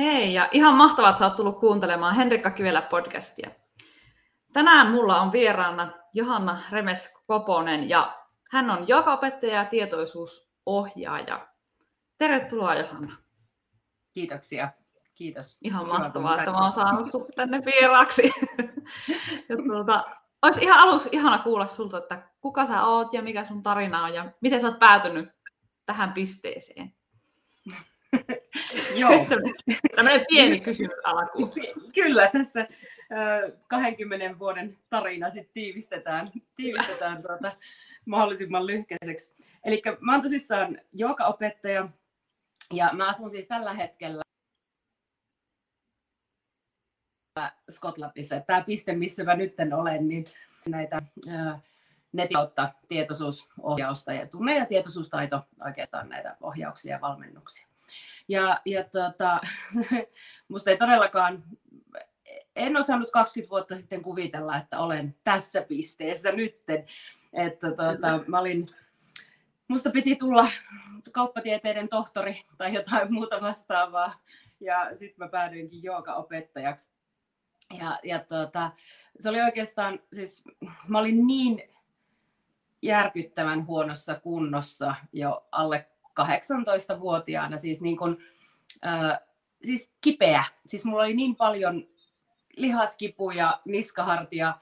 Hei ja ihan mahtavaa, että sä oot tullut kuuntelemaan Henrikka Kivelä podcastia. Tänään mulla on vieraana Johanna Remes Koponen ja hän on joogaopettaja ja tietoisuusohjaaja. Tervetuloa Johanna. Kiitoksia. Kiitos. Ihan Kiva, mahtavaa, että mä oon saanut sinut tänne vieraaksi. ja tuota, olisi ihan aluksi ihana kuulla sulta, että kuka sä oot ja mikä sun tarina on ja miten sä oot päätynyt tähän pisteeseen. Joo. Tällainen pieni kysymys alkuun. Kyllä, tässä 20 vuoden tarina sitten tiivistetään, tiivistetään tuota, mahdollisimman lyhkäiseksi. Eli mä oon tosissaan opettaja ja mä asun siis tällä hetkellä Skotlannissa. Tämä piste, missä mä nyt olen, niin näitä netin kautta tietoisuusohjausta ja tunne- ja tietoisuustaito oikeastaan näitä ohjauksia ja valmennuksia. Ja, ja tota, musta ei todellakaan, en osannut 20 vuotta sitten kuvitella, että olen tässä pisteessä nytten. Että tota, mä olin, musta piti tulla kauppatieteiden tohtori tai jotain muuta vastaavaa. Ja sitten mä päädyinkin opettajaksi. Ja, ja tota, se oli oikeastaan, siis mä olin niin järkyttävän huonossa kunnossa jo alle 18-vuotiaana, siis, niin kuin, äh, siis kipeä. Siis mulla oli niin paljon lihaskipuja, niskahartia,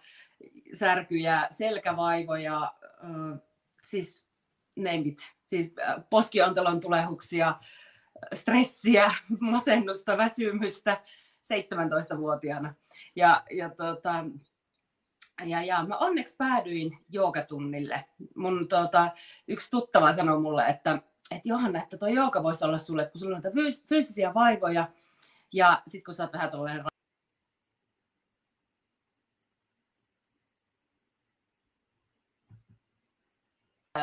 särkyjä, selkävaivoja, äh, siis neimit, siis poskiontelon tulehuksia, stressiä, masennusta, väsymystä 17-vuotiaana. Ja, ja, tota, ja, ja mä onneksi päädyin joogatunnille. Mun tota, yksi tuttava sanoi mulle, että että Johanna, että tuo jooga voisi olla sulle, että kun sulla on näitä fyysisiä vaivoja, ja sitten kun sä oot vähän tuollainen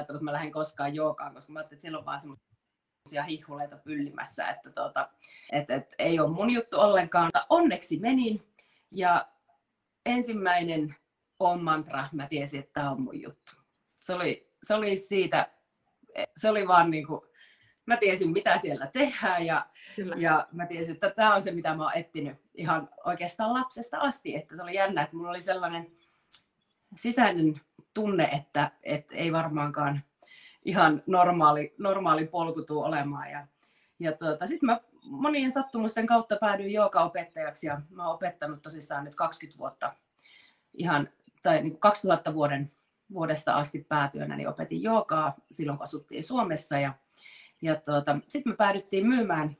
että mä lähden koskaan joogaan, koska mä ajattelin, että siellä on vaan semmoisia hihuleita pyllimässä, että tota, et, et, ei ole mun juttu ollenkaan. Mutta onneksi menin ja ensimmäinen on mantra, mä tiesin, että tämä on mun juttu. Se oli, se oli siitä se oli vaan niin kuin, mä tiesin mitä siellä tehdään ja, ja mä tiesin, että tämä on se mitä mä oon etsinyt ihan oikeastaan lapsesta asti, että se oli jännä, että mulla oli sellainen sisäinen tunne, että, että ei varmaankaan ihan normaali, normaali polku tuu olemaan ja, ja tuota, sitten mä monien sattumusten kautta päädyin opettajaksi ja mä oon opettanut tosissaan nyt 20 vuotta ihan, tai niin 2000 vuoden vuodesta asti päätyönä niin opetin joogaa silloin, kun asuttiin Suomessa. Ja, ja tuota, sitten me päädyttiin myymään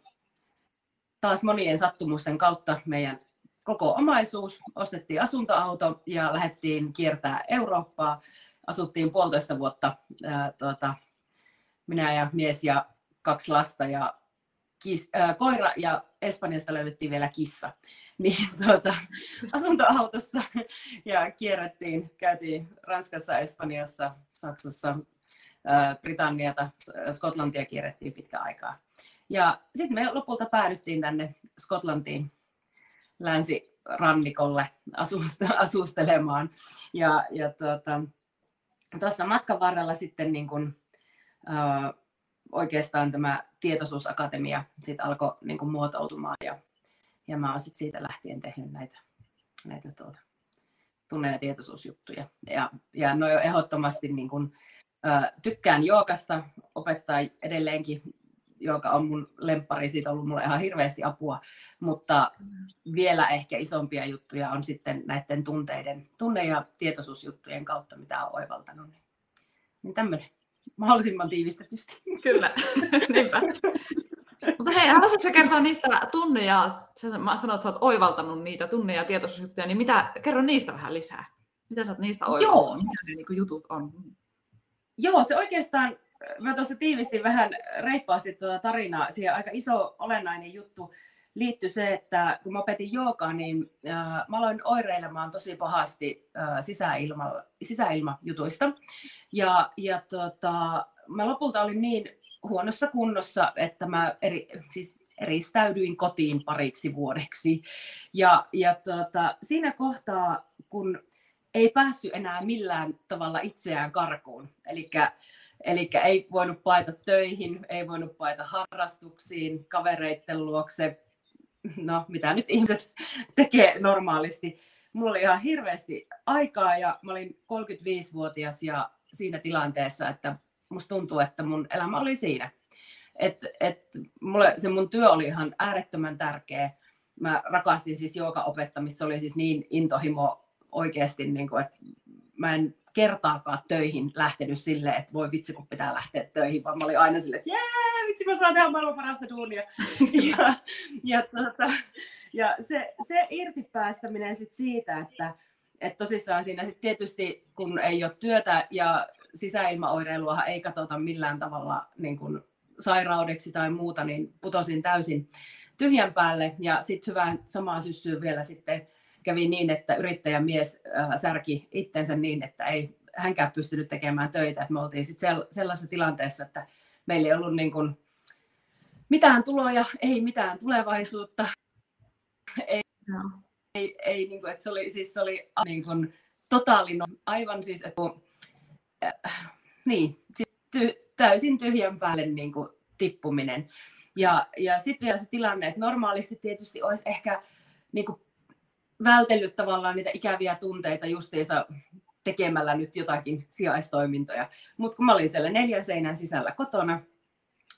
taas monien sattumusten kautta meidän koko omaisuus. Ostettiin asuntoauto ja lähdettiin kiertää Eurooppaa. Asuttiin puolitoista vuotta ää, tuota, minä ja mies ja kaksi lasta ja kis, äh, koira ja Espanjasta löydettiin vielä kissa. Niin tuota, asuntoautossa ja kierrettiin, käytiin Ranskassa, Espanjassa, Saksassa, äh, Britanniata, Skotlantia kierrettiin pitkä aikaa. Ja sitten me lopulta päädyttiin tänne Skotlantiin länsirannikolle asustelemaan. Ja, ja tuota, tuossa matkan varrella sitten niin kun, äh, oikeastaan tämä tietoisuusakatemia sit alkoi niin muotoutumaan ja, ja mä oon sit siitä lähtien tehnyt näitä, näitä tuota, tunne- ja tietoisuusjuttuja. Ja, ja no jo ehdottomasti niin kuin, ä, tykkään jookasta, opettaa edelleenkin, joka on mun lemppari, siitä on ollut mulle ihan hirveästi apua, mutta vielä ehkä isompia juttuja on sitten näiden tunteiden, tunne- ja tietoisuusjuttujen kautta, mitä olen oivaltanut. Niin, niin tämmöinen mahdollisimman tiivistetysti. Kyllä, niinpä. Mutta hei, haluaisitko kertoa niistä tunne ja, mä sanoit, että sä oot oivaltanut niitä tunne- ja tietoisuusjuttuja, niin mitä, kerro niistä vähän lisää. Mitä sä oot niistä oivaltanut? Joo. Mitä ne niin jutut on? Joo, se oikeastaan, mä tuossa tiivistin vähän reippaasti tuota tarinaa, siihen aika iso olennainen juttu liittyi se, että kun mä opetin joogaa, niin äh, mä aloin oireilemaan tosi pahasti äh, sisäilma, sisäilmajutuista. Ja, ja tota, mä lopulta olin niin huonossa kunnossa, että mä eri, siis eristäydyin kotiin pariksi vuodeksi. Ja, ja tota, siinä kohtaa, kun ei päässyt enää millään tavalla itseään karkuun, eli Eli ei voinut paita töihin, ei voinut paita harrastuksiin, kavereitten luokse, no mitä nyt ihmiset tekee normaalisti. Mulla oli ihan hirveästi aikaa ja mä olin 35-vuotias ja siinä tilanteessa, että musta tuntuu, että mun elämä oli siinä. Et, et mulle se mun työ oli ihan äärettömän tärkeä. Mä rakastin siis opettamista, se oli siis niin intohimo oikeasti, niin kuin, että mä en kertaakaan töihin lähtenyt silleen, että voi vitsi kun pitää lähteä töihin, vaan mä olin aina silleen, että jee, vitsi mä saan tehdä maailman parasta duunia. ja, ja, tuota, ja se, se irtipäästäminen sit siitä, että et tosissaan siinä sit tietysti kun ei ole työtä ja sisäilmaoireilua ei katsota millään tavalla niin kun sairaudeksi tai muuta, niin putosin täysin tyhjän päälle ja sitten hyvään samaan syssyyn vielä sitten kävi niin, että yrittäjämies äh, särki itsensä niin, että ei hänkään pystynyt tekemään töitä. Et me oltiin sitten sellaisessa tilanteessa, että meillä ei ollut niin kuin mitään tuloja, ei mitään tulevaisuutta. Ei, no. ei, ei niin kuin, että se oli, siis se oli niin kuin, totaalinen, aivan siis, että äh, niin, siis ty, täysin tyhjän päälle niin kuin, tippuminen. Ja, ja sitten vielä se tilanne, että normaalisti tietysti olisi ehkä niin kuin, vältellyt tavallaan niitä ikäviä tunteita justiinsa tekemällä nyt jotakin sijaistoimintoja. Mutta kun mä olin siellä neljän seinän sisällä kotona,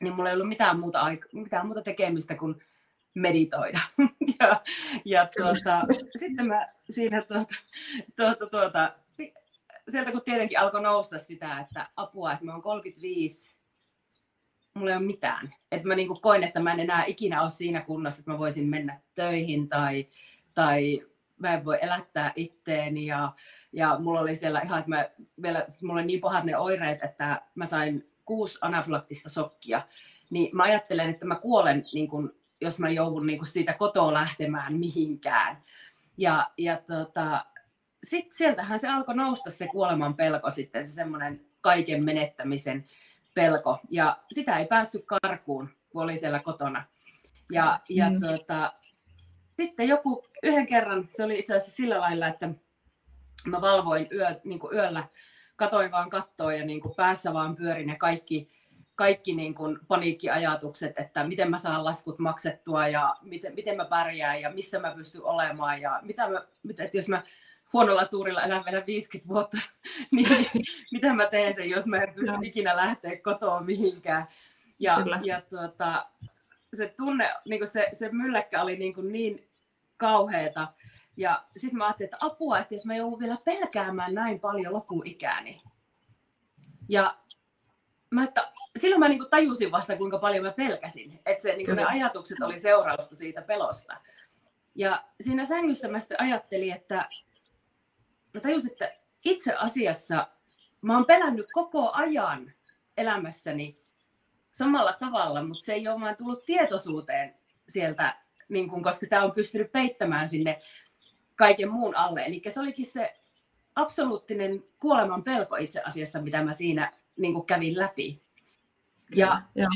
niin mulla ei ollut mitään muuta, aik- mitään muuta tekemistä kuin meditoida. ja ja tuota, sitten mä siinä tuota, tuota, tuota, sieltä kun tietenkin alkoi nousta sitä, että apua, että mä oon 35, mulla ei ole mitään. Että mä niin koin, että mä en enää ikinä ole siinä kunnossa, että mä voisin mennä töihin tai tai mä en voi elättää itteeni ja, ja mulla oli siellä ihan, että mä, vielä, mulla oli niin pahat ne oireet, että mä sain kuusi anafylaktista sokkia, niin mä ajattelen, että mä kuolen, niin kun, jos mä joudun niin kun siitä kotoa lähtemään mihinkään. Ja, ja tota, sitten sieltähän se alkoi nousta se kuoleman pelko sitten, se semmoinen kaiken menettämisen pelko. Ja sitä ei päässyt karkuun, kun oli siellä kotona. Ja, ja mm. tota, sitten joku yhden kerran, se oli itse asiassa sillä lailla, että mä valvoin yö, niin kuin yöllä, katoin vaan kattoa ja niin kuin päässä vaan pyörin ja kaikki, kaikki niin kuin paniikkiajatukset, että miten mä saan laskut maksettua ja miten, miten mä pärjään ja missä mä pystyn olemaan ja mitä mä, että jos mä huonolla tuurilla elän vielä 50 vuotta, niin mitä mä teen sen, jos mä en pysty ikinä lähteä kotoa mihinkään. Ja, ja tuota, se tunne, niin se, se mylläkkä oli niin, kuin niin kauheeta. Ja sitten mä ajattelin, että apua, että jos mä joudun vielä pelkäämään näin paljon lopuikääni. Ja mä, että silloin mä niin kuin tajusin vasta, kuinka paljon mä pelkäsin. Että se, niin kuin ne ajatukset oli seurausta siitä pelosta. Ja siinä sängyssä mä sitten ajattelin, että mä tajusin, että itse asiassa mä oon pelännyt koko ajan elämässäni samalla tavalla, mutta se ei ole vaan tullut tietoisuuteen sieltä, niin kun, koska tämä on pystynyt peittämään sinne kaiken muun alle. Eli se olikin se absoluuttinen kuoleman pelko itse asiassa, mitä mä siinä niin kuin kävin läpi. Ja, ja.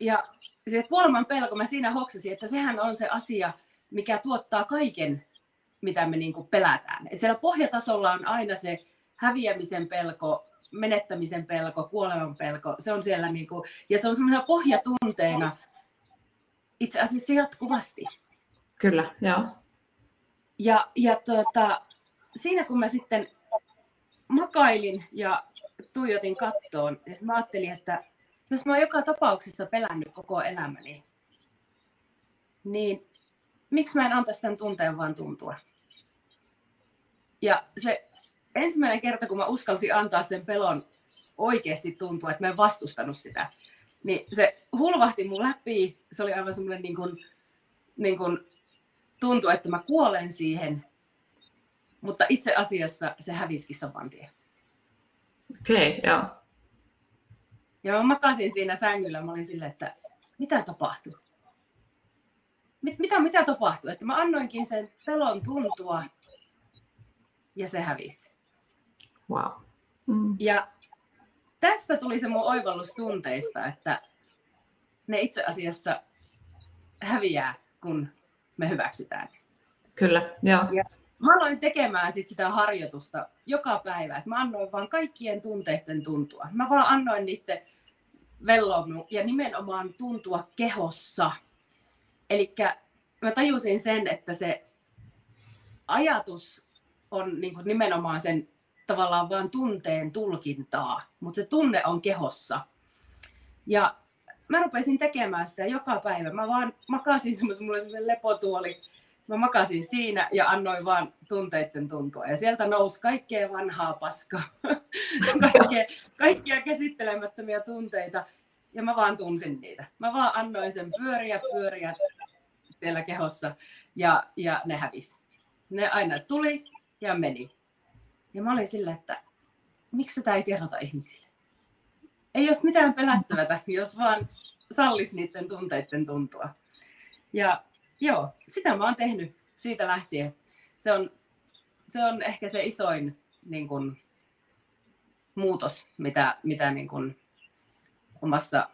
ja se kuoleman pelko, mä siinä hoksasin, että sehän on se asia, mikä tuottaa kaiken, mitä me niin kuin pelätään. Et siellä pohjatasolla on aina se häviämisen pelko, menettämisen pelko, kuoleman pelko, se on siellä niin kuin, ja se on semmoisena pohjatunteena itse asiassa jatkuvasti. Kyllä, joo. Ja, ja tuota, siinä kun mä sitten makailin ja tuijotin kattoon, ja mä ajattelin, että jos mä oon joka tapauksessa pelännyt koko elämäni, niin miksi mä en antaisi tämän tunteen vaan tuntua? Ja se ensimmäinen kerta, kun mä uskalsin antaa sen pelon oikeasti tuntua, että mä en vastustanut sitä, niin se hulvahti mun läpi. Se oli aivan semmoinen niin kuin, niin kuin tuntui, että mä kuolen siihen, mutta itse asiassa se hävisi saman tien. Okei, okay, joo. Ja mä makasin siinä sängyllä, mä olin silleen, että mitä tapahtui? Mit, mitä, mitä tapahtui? Että mä annoinkin sen pelon tuntua ja se hävisi. Wow. Mm. Ja tästä tuli se mun oivallus tunteista, että ne itse asiassa häviää, kun me hyväksytään. Kyllä, joo. Ja mä aloin tekemään sit sitä harjoitusta joka päivä, että mä annoin vaan kaikkien tunteiden tuntua. Mä vaan annoin niiden vellonut ja nimenomaan tuntua kehossa. Eli mä tajusin sen, että se ajatus on niin kuin nimenomaan sen tavallaan vain tunteen tulkintaa, mutta se tunne on kehossa. Ja mä rupesin tekemään sitä joka päivä. Mä vaan makasin semmoisen, mulla semmoisen lepotuoli. Mä makasin siinä ja annoin vaan tunteiden tuntua. Ja sieltä nousi kaikkea vanhaa paskaa, kaikkea, kaikkia käsittelemättömiä tunteita. Ja mä vaan tunsin niitä. Mä vaan annoin sen pyöriä, pyöriä siellä kehossa ja, ja ne hävisi. Ne aina tuli ja meni. Ja mä olin silleen, että miksi sitä ei kerrota ihmisille? Ei olisi mitään pelättävätä, jos vaan sallisi niiden tunteiden tuntua. Ja joo, sitä mä oon tehnyt siitä lähtien. Se on, se on ehkä se isoin niin kun, muutos, mitä, mitä niin kun, omassa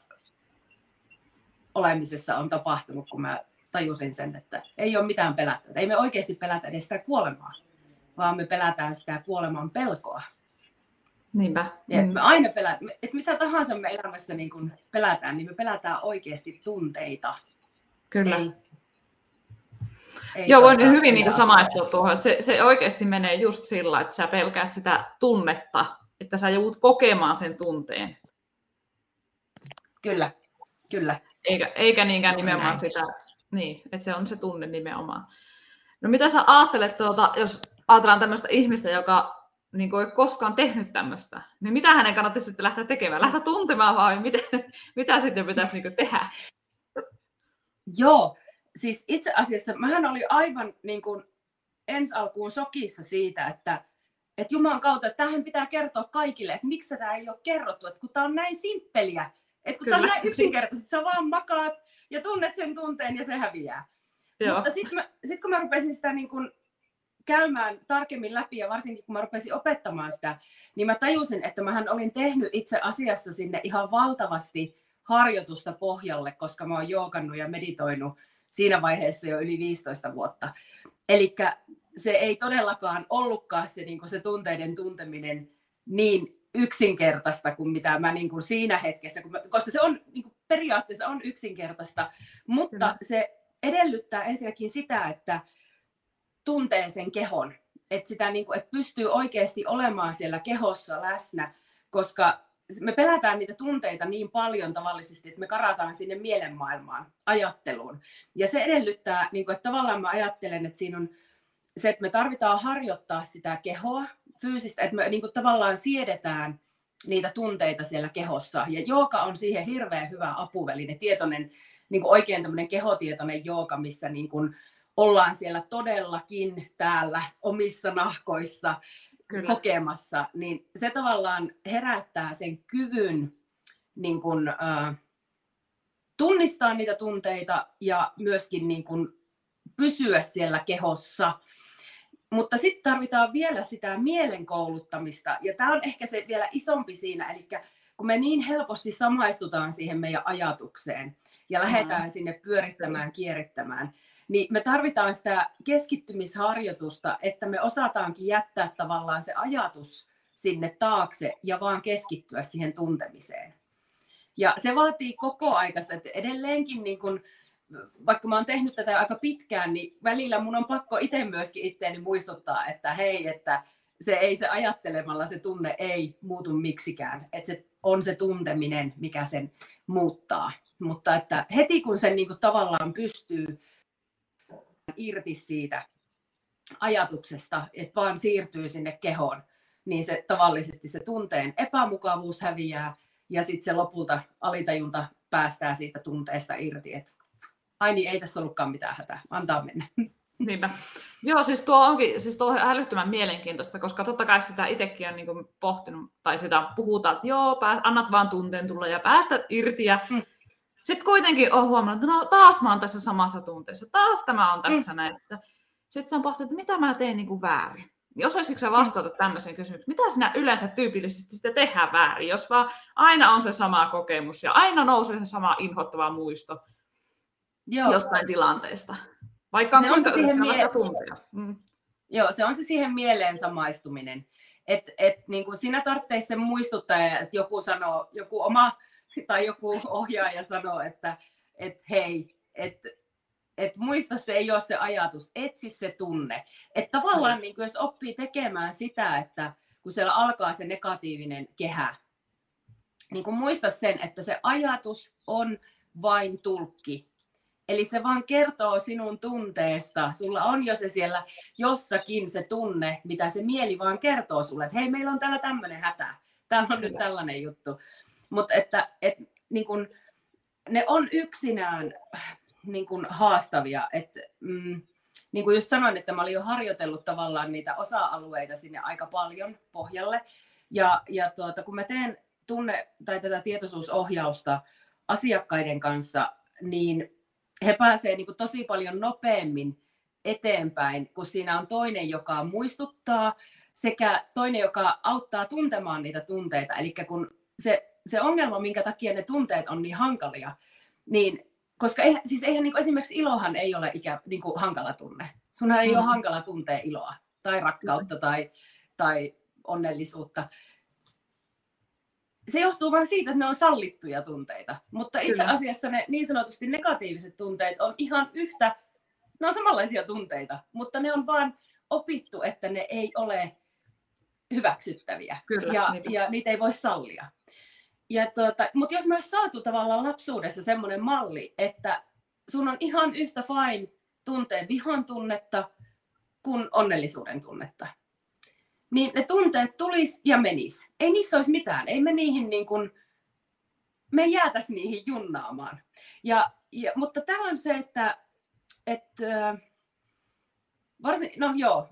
olemisessa on tapahtunut, kun mä tajusin sen, että ei ole mitään pelättävää. Ei me oikeasti pelätä edes sitä kuolemaa, vaan me pelätään sitä kuoleman pelkoa. Niinpä. Ja mm. me aina pelätään, että mitä tahansa me elämässä niin kun pelätään, niin me pelätään oikeasti tunteita. Kyllä. Ei, ei Joo, voin hyvin niin samaistua tuohon, että se, se oikeasti menee just sillä, että sä pelkäät sitä tunnetta, että sä joudut kokemaan sen tunteen. Kyllä, kyllä. Eikä, eikä niinkään nimenomaan näin. sitä, niin, että se on se tunne nimenomaan. No mitä sä ajattelet, tuota, jos ajatellaan tämmöistä ihmistä, joka niin kuin ei koskaan tehnyt tämmöistä, niin mitä hänen kannattaisi sitten lähteä tekemään? Lähteä tuntemaan vai mitä, mitä sitten pitäisi niin tehdä? Joo, siis itse asiassa mähän oli aivan niin kuin ensi alkuun sokissa siitä, että, että Jumalan kautta, että tähän pitää kertoa kaikille, että miksi tätä ei ole kerrottu, että kun tämä on näin simppeliä, että kun tämä on näin yksinkertaisesti, sä vaan makaat ja tunnet sen tunteen ja se häviää. Joo. Mutta sitten sit kun mä rupesin sitä niin kun käymään tarkemmin läpi ja varsinkin kun mä rupesin opettamaan sitä, niin mä tajusin, että mähän olin tehnyt itse asiassa sinne ihan valtavasti harjoitusta pohjalle, koska mä oon joogannut ja meditoinut siinä vaiheessa jo yli 15 vuotta. Eli se ei todellakaan ollutkaan se, niin se tunteiden tunteminen niin yksinkertaista kuin mitä mä niin kuin siinä hetkessä, kun mä, koska se on niin kuin periaatteessa on yksinkertaista, mutta Kyllä. se edellyttää ensinnäkin sitä, että tuntee sen kehon, että, sitä niin kuin, että pystyy oikeasti olemaan siellä kehossa läsnä, koska me pelätään niitä tunteita niin paljon tavallisesti, että me karataan sinne mielenmaailmaan, ajatteluun. Ja se edellyttää, niin kuin, että tavallaan mä ajattelen, että siinä on se, että me tarvitaan harjoittaa sitä kehoa, fyysistä, että me niin kuin, tavallaan siedetään niitä tunteita siellä kehossa. Ja jooga on siihen hirveän hyvä apuväline, tietoinen, niin kuin oikein tämmöinen kehotietoinen jooga, missä niin kuin ollaan siellä todellakin täällä omissa nahkoissa Kyllä. kokemassa, niin se tavallaan herättää sen kyvyn niin kuin, äh, tunnistaa niitä tunteita ja myöskin niin kuin, pysyä siellä kehossa. Mutta sitten tarvitaan vielä sitä mielenkouluttamista, ja tämä on ehkä se vielä isompi siinä, eli kun me niin helposti samaistutaan siihen meidän ajatukseen ja lähdetään mm. sinne pyörittämään, kierittämään, niin me tarvitaan sitä keskittymisharjoitusta, että me osataankin jättää tavallaan se ajatus sinne taakse ja vaan keskittyä siihen tuntemiseen. Ja se vaatii koko aikaista, että edelleenkin niin kun, vaikka mä oon tehnyt tätä aika pitkään, niin välillä mun on pakko itse myöskin itteeni muistuttaa, että hei, että se ei se ajattelemalla se tunne ei muutu miksikään, että se on se tunteminen, mikä sen muuttaa. Mutta että heti kun sen niin kuin tavallaan pystyy irti siitä ajatuksesta, että vaan siirtyy sinne kehoon, niin se tavallisesti se tunteen epämukavuus häviää ja sitten se lopulta alitajunta päästää siitä tunteesta irti, että ai niin, ei tässä ollutkaan mitään hätää, antaa mennä. Niinpä. Joo, siis tuo onkin siis tuo on älyttömän mielenkiintoista, koska totta kai sitä itsekin on niin pohtinut, tai sitä puhutaan, että joo, pää, annat vaan tunteen tulla ja päästä irti, ja mm. Sitten kuitenkin on huomannut, että no taas mä oon tässä samassa tunteessa, taas tämä on tässä mm. näin. Sitten se on pohtinut, että mitä mä teen niin kuin väärin. Niin osaisitko sä vastata mm. tämmöiseen kysymykseen, mitä sinä yleensä tyypillisesti sitä tehdään väärin, jos vaan aina on se sama kokemus ja aina nousee se sama inhottava muisto Joo. jostain tilanteesta? Vaikka on se on se siihen mie- tunteja. Mm. Joo, se on se siihen mieleen samaistuminen. Et, et, niin kuin sinä tarvitsisi sen muistuttaa, että joku sanoo, joku oma tai joku ohjaaja sanoo, että et, hei, että et muista se ei ole se ajatus, etsi se tunne. Että tavallaan niin jos oppii tekemään sitä, että kun siellä alkaa se negatiivinen kehä, niin kun muista sen, että se ajatus on vain tulkki. Eli se vaan kertoo sinun tunteesta. Sulla on jo se siellä jossakin se tunne, mitä se mieli vaan kertoo sulle, että hei, meillä on täällä tämmöinen hätä. Täällä on Kyllä. nyt tällainen juttu. Mutta että et, niin kun, ne on yksinään niin kun haastavia. Et, mm, niin kuin just sanoin, että mä olin jo harjoitellut tavallaan niitä osa-alueita sinne aika paljon pohjalle. Ja, ja tuota, kun mä teen tunne- tai tätä tietoisuusohjausta asiakkaiden kanssa, niin he pääsevät niin tosi paljon nopeammin eteenpäin, kun siinä on toinen, joka muistuttaa, sekä toinen, joka auttaa tuntemaan niitä tunteita. Eli kun se, se ongelma, minkä takia ne tunteet on niin hankalia, niin koska eihän, siis eihän niin kuin esimerkiksi ilohan ei ole ikä, niin kuin hankala tunne. Sunhan ei mm. ole hankala tuntea iloa tai rakkautta tai, tai onnellisuutta se johtuu vain siitä, että ne on sallittuja tunteita. Mutta itse Kyllä. asiassa ne niin sanotusti negatiiviset tunteet on ihan yhtä, ne on samanlaisia tunteita, mutta ne on vain opittu, että ne ei ole hyväksyttäviä Kyllä, ja, ja niitä ei voi sallia. Ja tuota, mutta jos olisi saatu tavallaan lapsuudessa semmoinen malli, että sun on ihan yhtä fine tunteen vihan tunnetta kuin onnellisuuden tunnetta, niin ne tunteet tulis ja menis. Ei niissä olisi mitään. Ei me niihin niin kuin, me jäätäisi niihin junnaamaan. Ja, ja, mutta tämä on se, että, että varsin, no joo,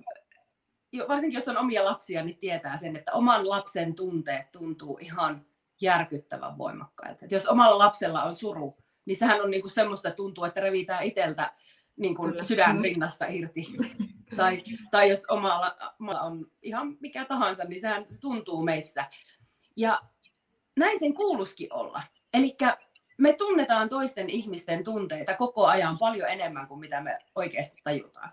varsinkin jos on omia lapsia, niin tietää sen, että oman lapsen tunteet tuntuu ihan järkyttävän voimakkailta. Että jos omalla lapsella on suru, niin sehän on niin kuin semmoista tuntuu, että revitään itseltä niin kuin sydän rinnasta irti. tai, tai jos omalla, omalla on ihan mikä tahansa, niin sehän se tuntuu meissä. Ja näin sen kuuluskin olla. Eli me tunnetaan toisten ihmisten tunteita koko ajan paljon enemmän kuin mitä me oikeasti tajutaan.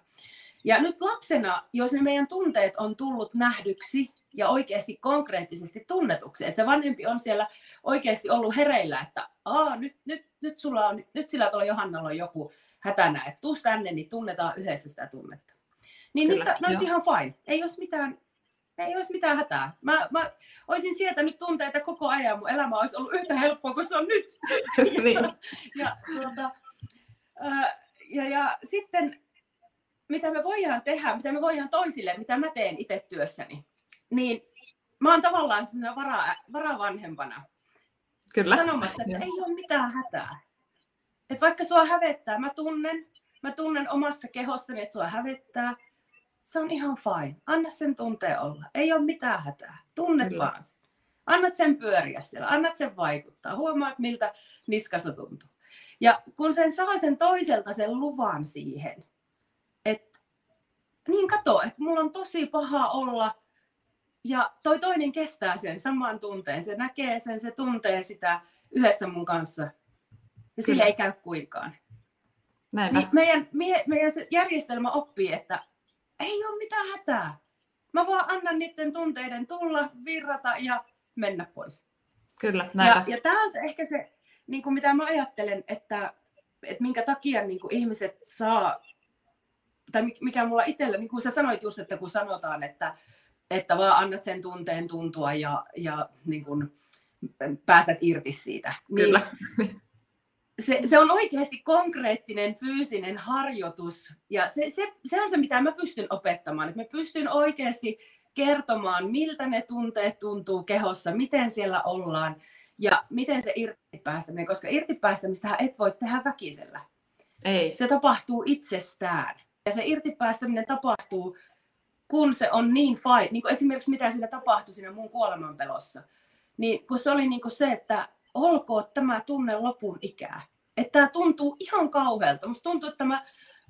Ja nyt lapsena, jos ne meidän tunteet on tullut nähdyksi ja oikeasti konkreettisesti tunnetuksi, että se vanhempi on siellä oikeasti ollut hereillä, että Aa, nyt, nyt, nyt, sulla on, nyt sillä tuolla Johannalla on joku hätänä, että tuu tänne, niin tunnetaan yhdessä sitä tunnetta. Niin Kyllä, niistä, ne olisi ihan fine. Ei olisi mitään, ei olisi mitään hätää. Mä, mä olisin sietänyt tunteita koko ajan, mun elämä olisi ollut yhtä helppoa kuin se on nyt. niin. ja, ja, tuota, ja, ja sitten, mitä me voidaan tehdä, mitä me voidaan toisille, mitä mä teen itse työssäni, niin mä oon tavallaan vara, varavanhempana Kyllä. sanomassa, että ei ole mitään hätää. Et vaikka sua hävettää, mä tunnen, mä tunnen omassa kehossani, että sua hävettää, se on ihan fine. Anna sen tunteen olla. Ei ole mitään hätää. Tunnet Kyllä. vaan sen. Annat sen pyöriä siellä, annat sen vaikuttaa. Huomaat, miltä niskassa tuntuu. Ja kun sen saa sen toiselta sen luvan siihen, että niin kato, että mulla on tosi paha olla ja toi toinen kestää sen saman tunteen. Se näkee sen, se tuntee sitä yhdessä mun kanssa. Ja sille ei käy kuinkaan. Niin meidän, meidän järjestelmä oppii, että ei ole mitään hätää. Mä vaan annan niiden tunteiden tulla, virrata ja mennä pois. Kyllä, näin. Ja, ja tämä on se, ehkä se, niin kuin mitä mä ajattelen, että, että minkä takia niin kuin ihmiset saa, tai mikä mulla itsellä, niin kuin sä sanoit just, että kun sanotaan, että, että vaan annat sen tunteen tuntua ja, ja niin kuin päästät irti siitä. Kyllä. Niin, se, se on oikeasti konkreettinen fyysinen harjoitus ja se, se, se on se, mitä mä pystyn opettamaan. Että mä pystyn oikeasti kertomaan, miltä ne tunteet tuntuu kehossa, miten siellä ollaan ja miten se irtipäästäminen, koska irtipäästämistä et voi tehdä väkisellä. Ei. Se tapahtuu itsestään. Ja se irtipäästäminen tapahtuu, kun se on niin fine. Niin kuin esimerkiksi mitä siinä tapahtui siinä mun kuolemanpelossa. Niin kun se oli niin kuin se, että olkoon tämä tunne lopun ikää. Että tämä tuntuu ihan kauhealta. Musta tuntuu, että mä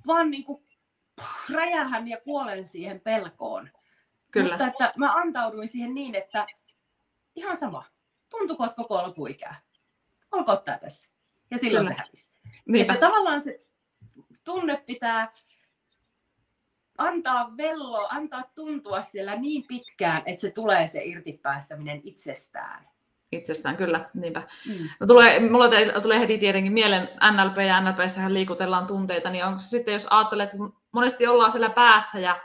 vaan niin kuin räjähän ja kuolen siihen pelkoon. Kyllä. Mutta että mä antauduin siihen niin, että ihan sama. Tuntuuko, että koko lopuikää? Olkoon tämä tässä. Ja silloin Kyllä. se hävisi. Että se, tavallaan se tunne pitää antaa vello, antaa tuntua siellä niin pitkään, että se tulee se irtipäästäminen itsestään. Itsestään, kyllä, niinpä. Mm. No tulee, mulla tulee heti tietenkin mieleen NLP ja NLPssähän liikutellaan tunteita, niin onko se sitten, jos ajattelet, että monesti ollaan siellä päässä ja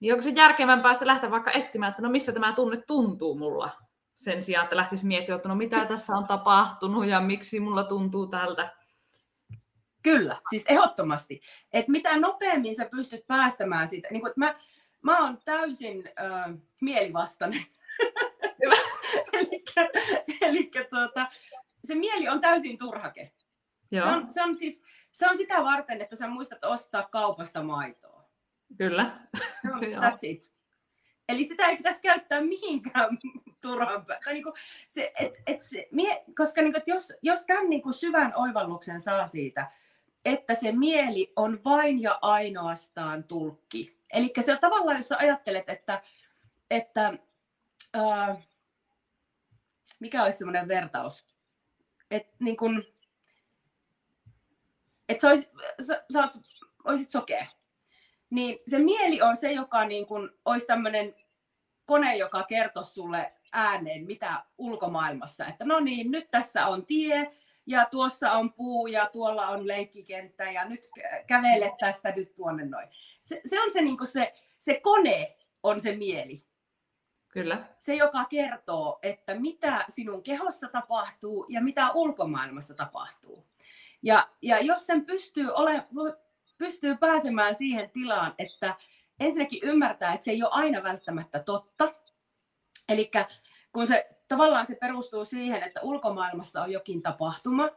niin onko se järkevämpää sitten lähteä vaikka etsimään, että no missä tämä tunne tuntuu mulla, sen sijaan, että lähtisi miettimään, että no mitä tässä on tapahtunut ja miksi mulla tuntuu tältä. Kyllä, siis ehdottomasti. Että mitä nopeammin sä pystyt päästämään siitä, niin että mä, mä oon täysin äh, mielivastainen. eli tuota, se mieli on täysin turhake. Joo. Se, on, se, on siis, se on sitä varten, että sä muistat ostaa kaupasta maitoa. Kyllä. On, that's it. Eli sitä ei pitäisi käyttää mihinkään turhaan tai niin se, et, et se, mie, koska niin kuin, että jos, jos tämän niin kuin syvän oivalluksen saa siitä, että se mieli on vain ja ainoastaan tulkki. Eli se tavallaan, jos ajattelet, että, että äh, mikä olisi semmoinen vertaus, että niin kun, että sä, olis, sä, sä oot, olisit sokea, niin se mieli on se, joka niin kun, olisi tämmöinen kone, joka kertoo sulle ääneen, mitä ulkomaailmassa, että no niin, nyt tässä on tie, ja tuossa on puu, ja tuolla on leikkikenttä, ja nyt kävele tästä nyt tuonne noin. Se, se on se, niin se, se kone, on se mieli. Kyllä. Se, joka kertoo, että mitä sinun kehossa tapahtuu ja mitä ulkomaailmassa tapahtuu. Ja, ja jos sen pystyy, ole, pystyy pääsemään siihen tilaan, että ensinnäkin ymmärtää, että se ei ole aina välttämättä totta. Eli kun se tavallaan se perustuu siihen, että ulkomaailmassa on jokin tapahtuma,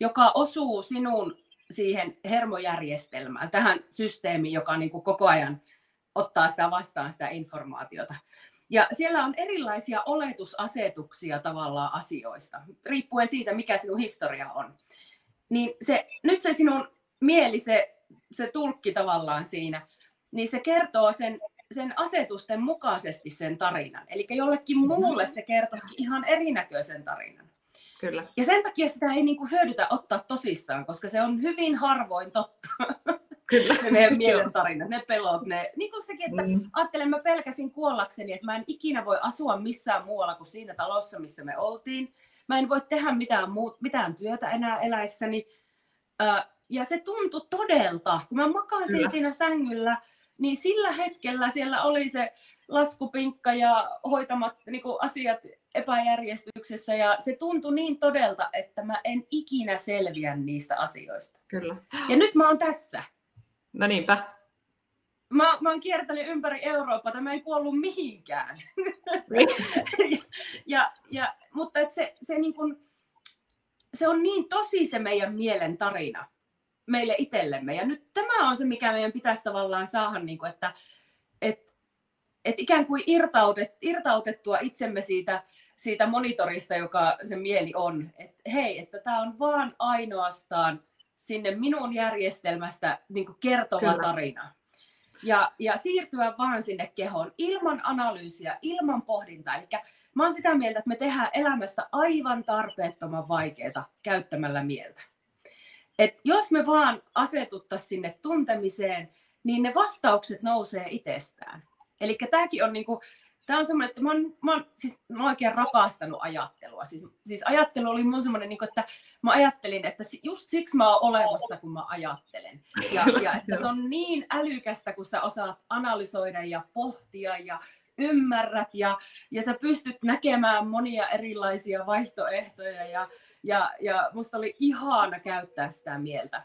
joka osuu sinun siihen hermojärjestelmään, tähän systeemiin, joka niin kuin koko ajan ottaa sitä vastaan sitä informaatiota. Ja siellä on erilaisia oletusasetuksia tavallaan asioista, riippuen siitä, mikä sinun historia on. Niin se, nyt se sinun mieli, se, se tulkki tavallaan siinä, niin se kertoo sen, sen asetusten mukaisesti sen tarinan. Eli jollekin muulle se kertoisikin ihan erinäköisen tarinan. Kyllä. Ja sen takia sitä ei niinku hyödytä ottaa tosissaan, koska se on hyvin harvoin totta. Kyllä. ne meidän mielen tarinat, ne pelot, ne, niin kuin sekin, että mm. ajattelen, mä pelkäsin kuollakseni, että mä en ikinä voi asua missään muualla kuin siinä talossa, missä me oltiin. Mä en voi tehdä mitään, muut, mitään työtä enää eläissäni. ja se tuntui todelta, kun mä makasin Kyllä. siinä sängyllä, niin sillä hetkellä siellä oli se laskupinkka ja hoitamat niin kuin asiat epäjärjestyksessä ja se tuntui niin todelta, että mä en ikinä selviä niistä asioista. Kyllä. Ja nyt mä oon tässä. No niinpä. Mä, mä oon kiertänyt ympäri Eurooppaa, mä en kuollut mihinkään. ja, ja, ja, mutta et se, se, niin kun, se on niin tosi se meidän mielen tarina meille itsellemme. Ja nyt tämä on se, mikä meidän pitäisi tavallaan saada, niin kuin, että et, et ikään kuin irtautet, irtautettua itsemme siitä, siitä monitorista, joka se mieli on. Että hei, että tämä on vaan ainoastaan sinne minun järjestelmästä niin kuin kertova Kyllä. tarina. Ja, ja siirtyä vaan sinne kehoon ilman analyysiä, ilman pohdintaa. Eli mä oon sitä mieltä, että me tehdään elämästä aivan tarpeettoman vaikeaa käyttämällä mieltä. Et jos me vaan asetuttaisiin sinne tuntemiseen, niin ne vastaukset nousee itsestään. Eli tämäkin on niinku, tämä on semmoinen, että mä oon, mä, oon, siis, mä oon oikein rakastanut ajattelua. Siis, siis ajattelu oli mun semmoinen, niin että mä ajattelin, että just siksi mä oon olemassa, kun mä ajattelen. Ja, ja että se on niin älykästä, kun sä osaat analysoida ja pohtia ja ymmärrät ja, ja sä pystyt näkemään monia erilaisia vaihtoehtoja ja, ja, ja musta oli ihana käyttää sitä mieltä.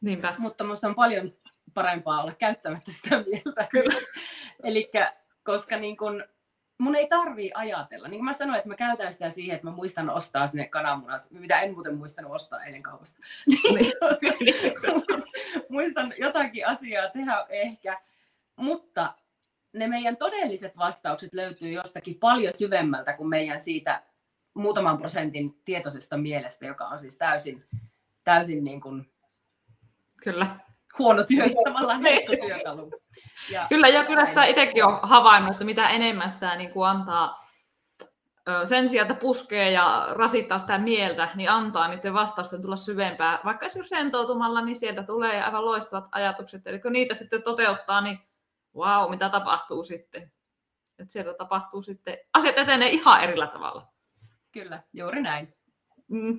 Niinpä. Mutta musta on paljon parempaa olla käyttämättä sitä mieltä. Kyllä. Eli koska niin kun, mun ei tarvii ajatella. Niin kuin mä sanoin, että mä käytän sitä siihen, että mä muistan ostaa sinne kananmunat, mitä en muuten muistanut ostaa eilen kaupasta. Niin, muistan jotakin asiaa tehdä ehkä, mutta ne meidän todelliset vastaukset löytyy jostakin paljon syvemmältä kuin meidän siitä muutaman prosentin tietoisesta mielestä, joka on siis täysin, täysin niin kuin Kyllä. huono työ, tavallaan heikko työkalu. Ja, kyllä, ja kyllä sitä itsekin on havainnut, että mitä enemmän sitä niin kuin antaa sen sijaan, että puskee ja rasittaa sitä mieltä, niin antaa niiden vastausten tulla syvempää. Vaikka esimerkiksi rentoutumalla, niin sieltä tulee aivan loistavat ajatukset. Eli kun niitä sitten toteuttaa, niin wow, mitä tapahtuu sitten. Että sieltä tapahtuu sitten, asiat etenee ihan erillä tavalla. Kyllä, juuri näin. Mm.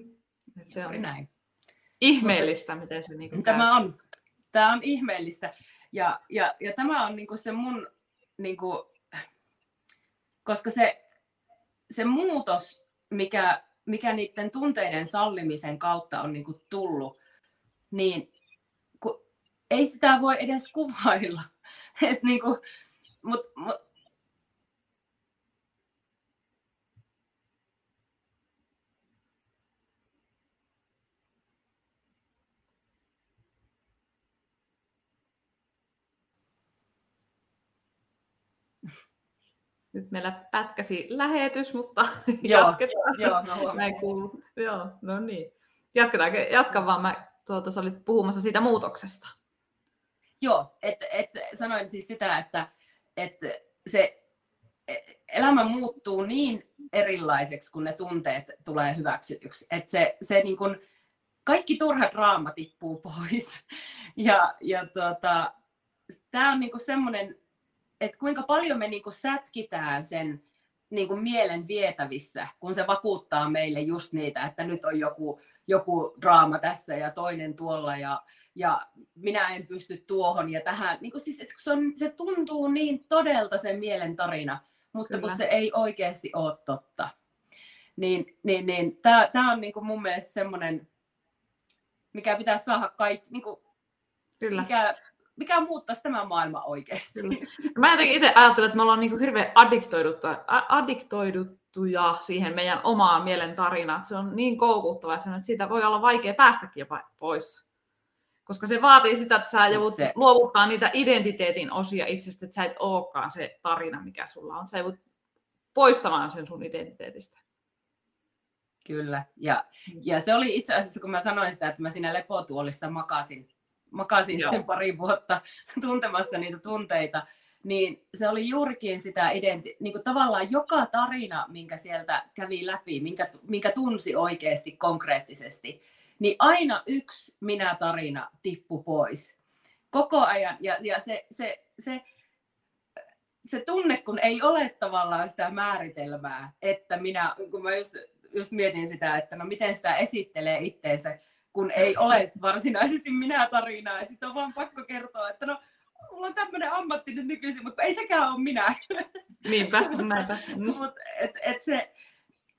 Se juuri on näin. ihmeellistä, miten se niinku. Tämä on, tämä on ihmeellistä. Ja, ja, ja tämä on niinku se mun, niinku, koska se, se muutos, mikä, mikä niiden tunteiden sallimisen kautta on niinku tullut, niin ei sitä voi edes kuvailla. Et niinku, mut, mut, Nyt meillä pätkäsi lähetys, mutta Joo, jatketaan. joo, huomasin. kuuluu. Joo, no niin. Jatketaan, jatka vaan. Mä, tuota, sä olit puhumassa siitä muutoksesta. Joo, että et, sanoin siis sitä, että et se e- elämä muuttuu niin erilaiseksi, kun ne tunteet tulee hyväksytyksi. Että se, se niin kun, kaikki turha draama tippuu pois. Ja, ja tota, tämä on niin semmoinen, että kuinka paljon me niin sätkitään sen niin mielen vietävissä, kun se vakuuttaa meille just niitä, että nyt on joku, joku draama tässä ja toinen tuolla ja, ja minä en pysty tuohon ja tähän. Niin siis, että se, on, se tuntuu niin todelta se mielen tarina, mutta Kyllä. kun se ei oikeasti ole totta. Niin, niin, niin tämä on niin kuin mun mielestä semmoinen, mikä pitää saada kaikki, niin kuin, Kyllä. mikä, mikä muuttaisi tämä maailma oikeasti. Kyllä. Mä jotenkin itse ajattelen, että me ollaan niin hirveän addiktoiduttuja, addiktoiduttuja siihen meidän omaan mielen tarinaan. Se on niin koukuttava, että siitä voi olla vaikea päästäkin jopa pois. Koska se vaatii sitä, että sä Siis joudut se- luovuttaa niitä identiteetin osia itsestä, että sä et olekaan se tarina, mikä sulla on. Sä joudut poistamaan sen sun identiteetistä. Kyllä. Ja, ja se oli itse asiassa, kun mä sanoin sitä, että mä siinä lepotuolissa makasin, makasin Joo. sen pari vuotta tuntemassa niitä tunteita, niin se oli juurikin sitä identi- niin kuin tavallaan joka tarina, minkä sieltä kävi läpi, minkä, minkä tunsi oikeasti konkreettisesti, niin aina yksi minä-tarina tippu pois. Koko ajan. Ja, ja se, se, se, se tunne, kun ei ole tavallaan sitä määritelmää, että minä, kun mä just, just mietin sitä, että no miten sitä esittelee itteensä, kun ei ole varsinaisesti minä tarinaa, sitten on vaan pakko kertoa, että no mulla on tämmöinen ammatti nyt nykyisin, mutta ei sekään ole minä. Niinpä, näinpä. Mm. Mut et, et se,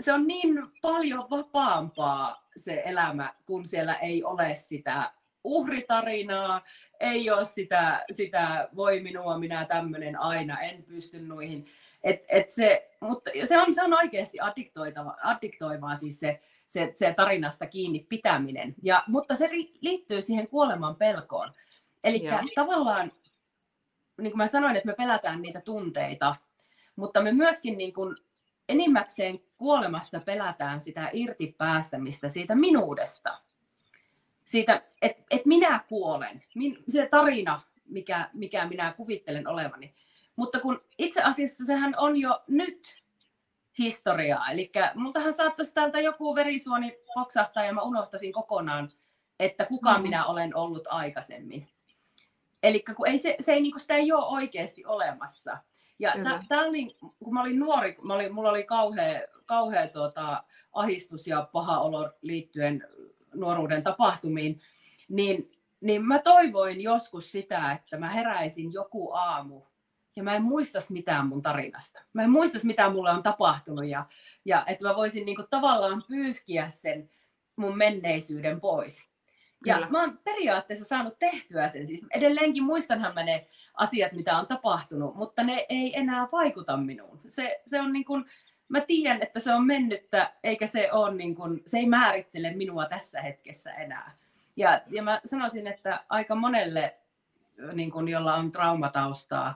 se on niin paljon vapaampaa se elämä, kun siellä ei ole sitä uhritarinaa, ei ole sitä, sitä voi minua, minä tämmöinen aina, en pysty noihin. Et, et se, mutta se on, se on oikeasti addiktoitava, addiktoivaa siis se, se, se tarinasta kiinni pitäminen. Ja, mutta se ri- liittyy siihen kuoleman pelkoon. Eli tavallaan, niin kuin mä sanoin, että me pelätään niitä tunteita, mutta me myöskin niin kuin enimmäkseen kuolemassa pelätään sitä irtipäästämistä siitä minuudesta. Siitä, että et minä kuolen, min, se tarina, mikä, mikä minä kuvittelen olevani. Mutta kun itse asiassa sehän on jo nyt historiaa. Eli multahan saattaisi täältä joku verisuoni poksahtaa ja mä unohtaisin kokonaan, että kuka Mm. minä olen ollut aikaisemmin. Eli kun ei se, se ei, niin sitä ei ole oikeasti olemassa. Ja tää oli, kun mä olin nuori, mä olin, mulla oli kauhea, kauhea tuota, ahistus ja paha olo liittyen nuoruuden tapahtumiin, niin, niin mä toivoin joskus sitä, että mä heräisin joku aamu ja mä en muistas mitään mun tarinasta. Mä en muistas mitä mulle on tapahtunut ja, ja että mä voisin niinku tavallaan pyyhkiä sen mun menneisyyden pois. Ja Kyllä. mä oon periaatteessa saanut tehtyä sen. Siis edelleenkin muistanhan mä ne asiat, mitä on tapahtunut, mutta ne ei enää vaikuta minuun. Se, se on niin kuin, mä tiedän, että se on mennyttä, eikä se ole niin kuin, se ei määrittele minua tässä hetkessä enää. Ja, ja mä sanoisin, että aika monelle, niin kuin, jolla on traumataustaa,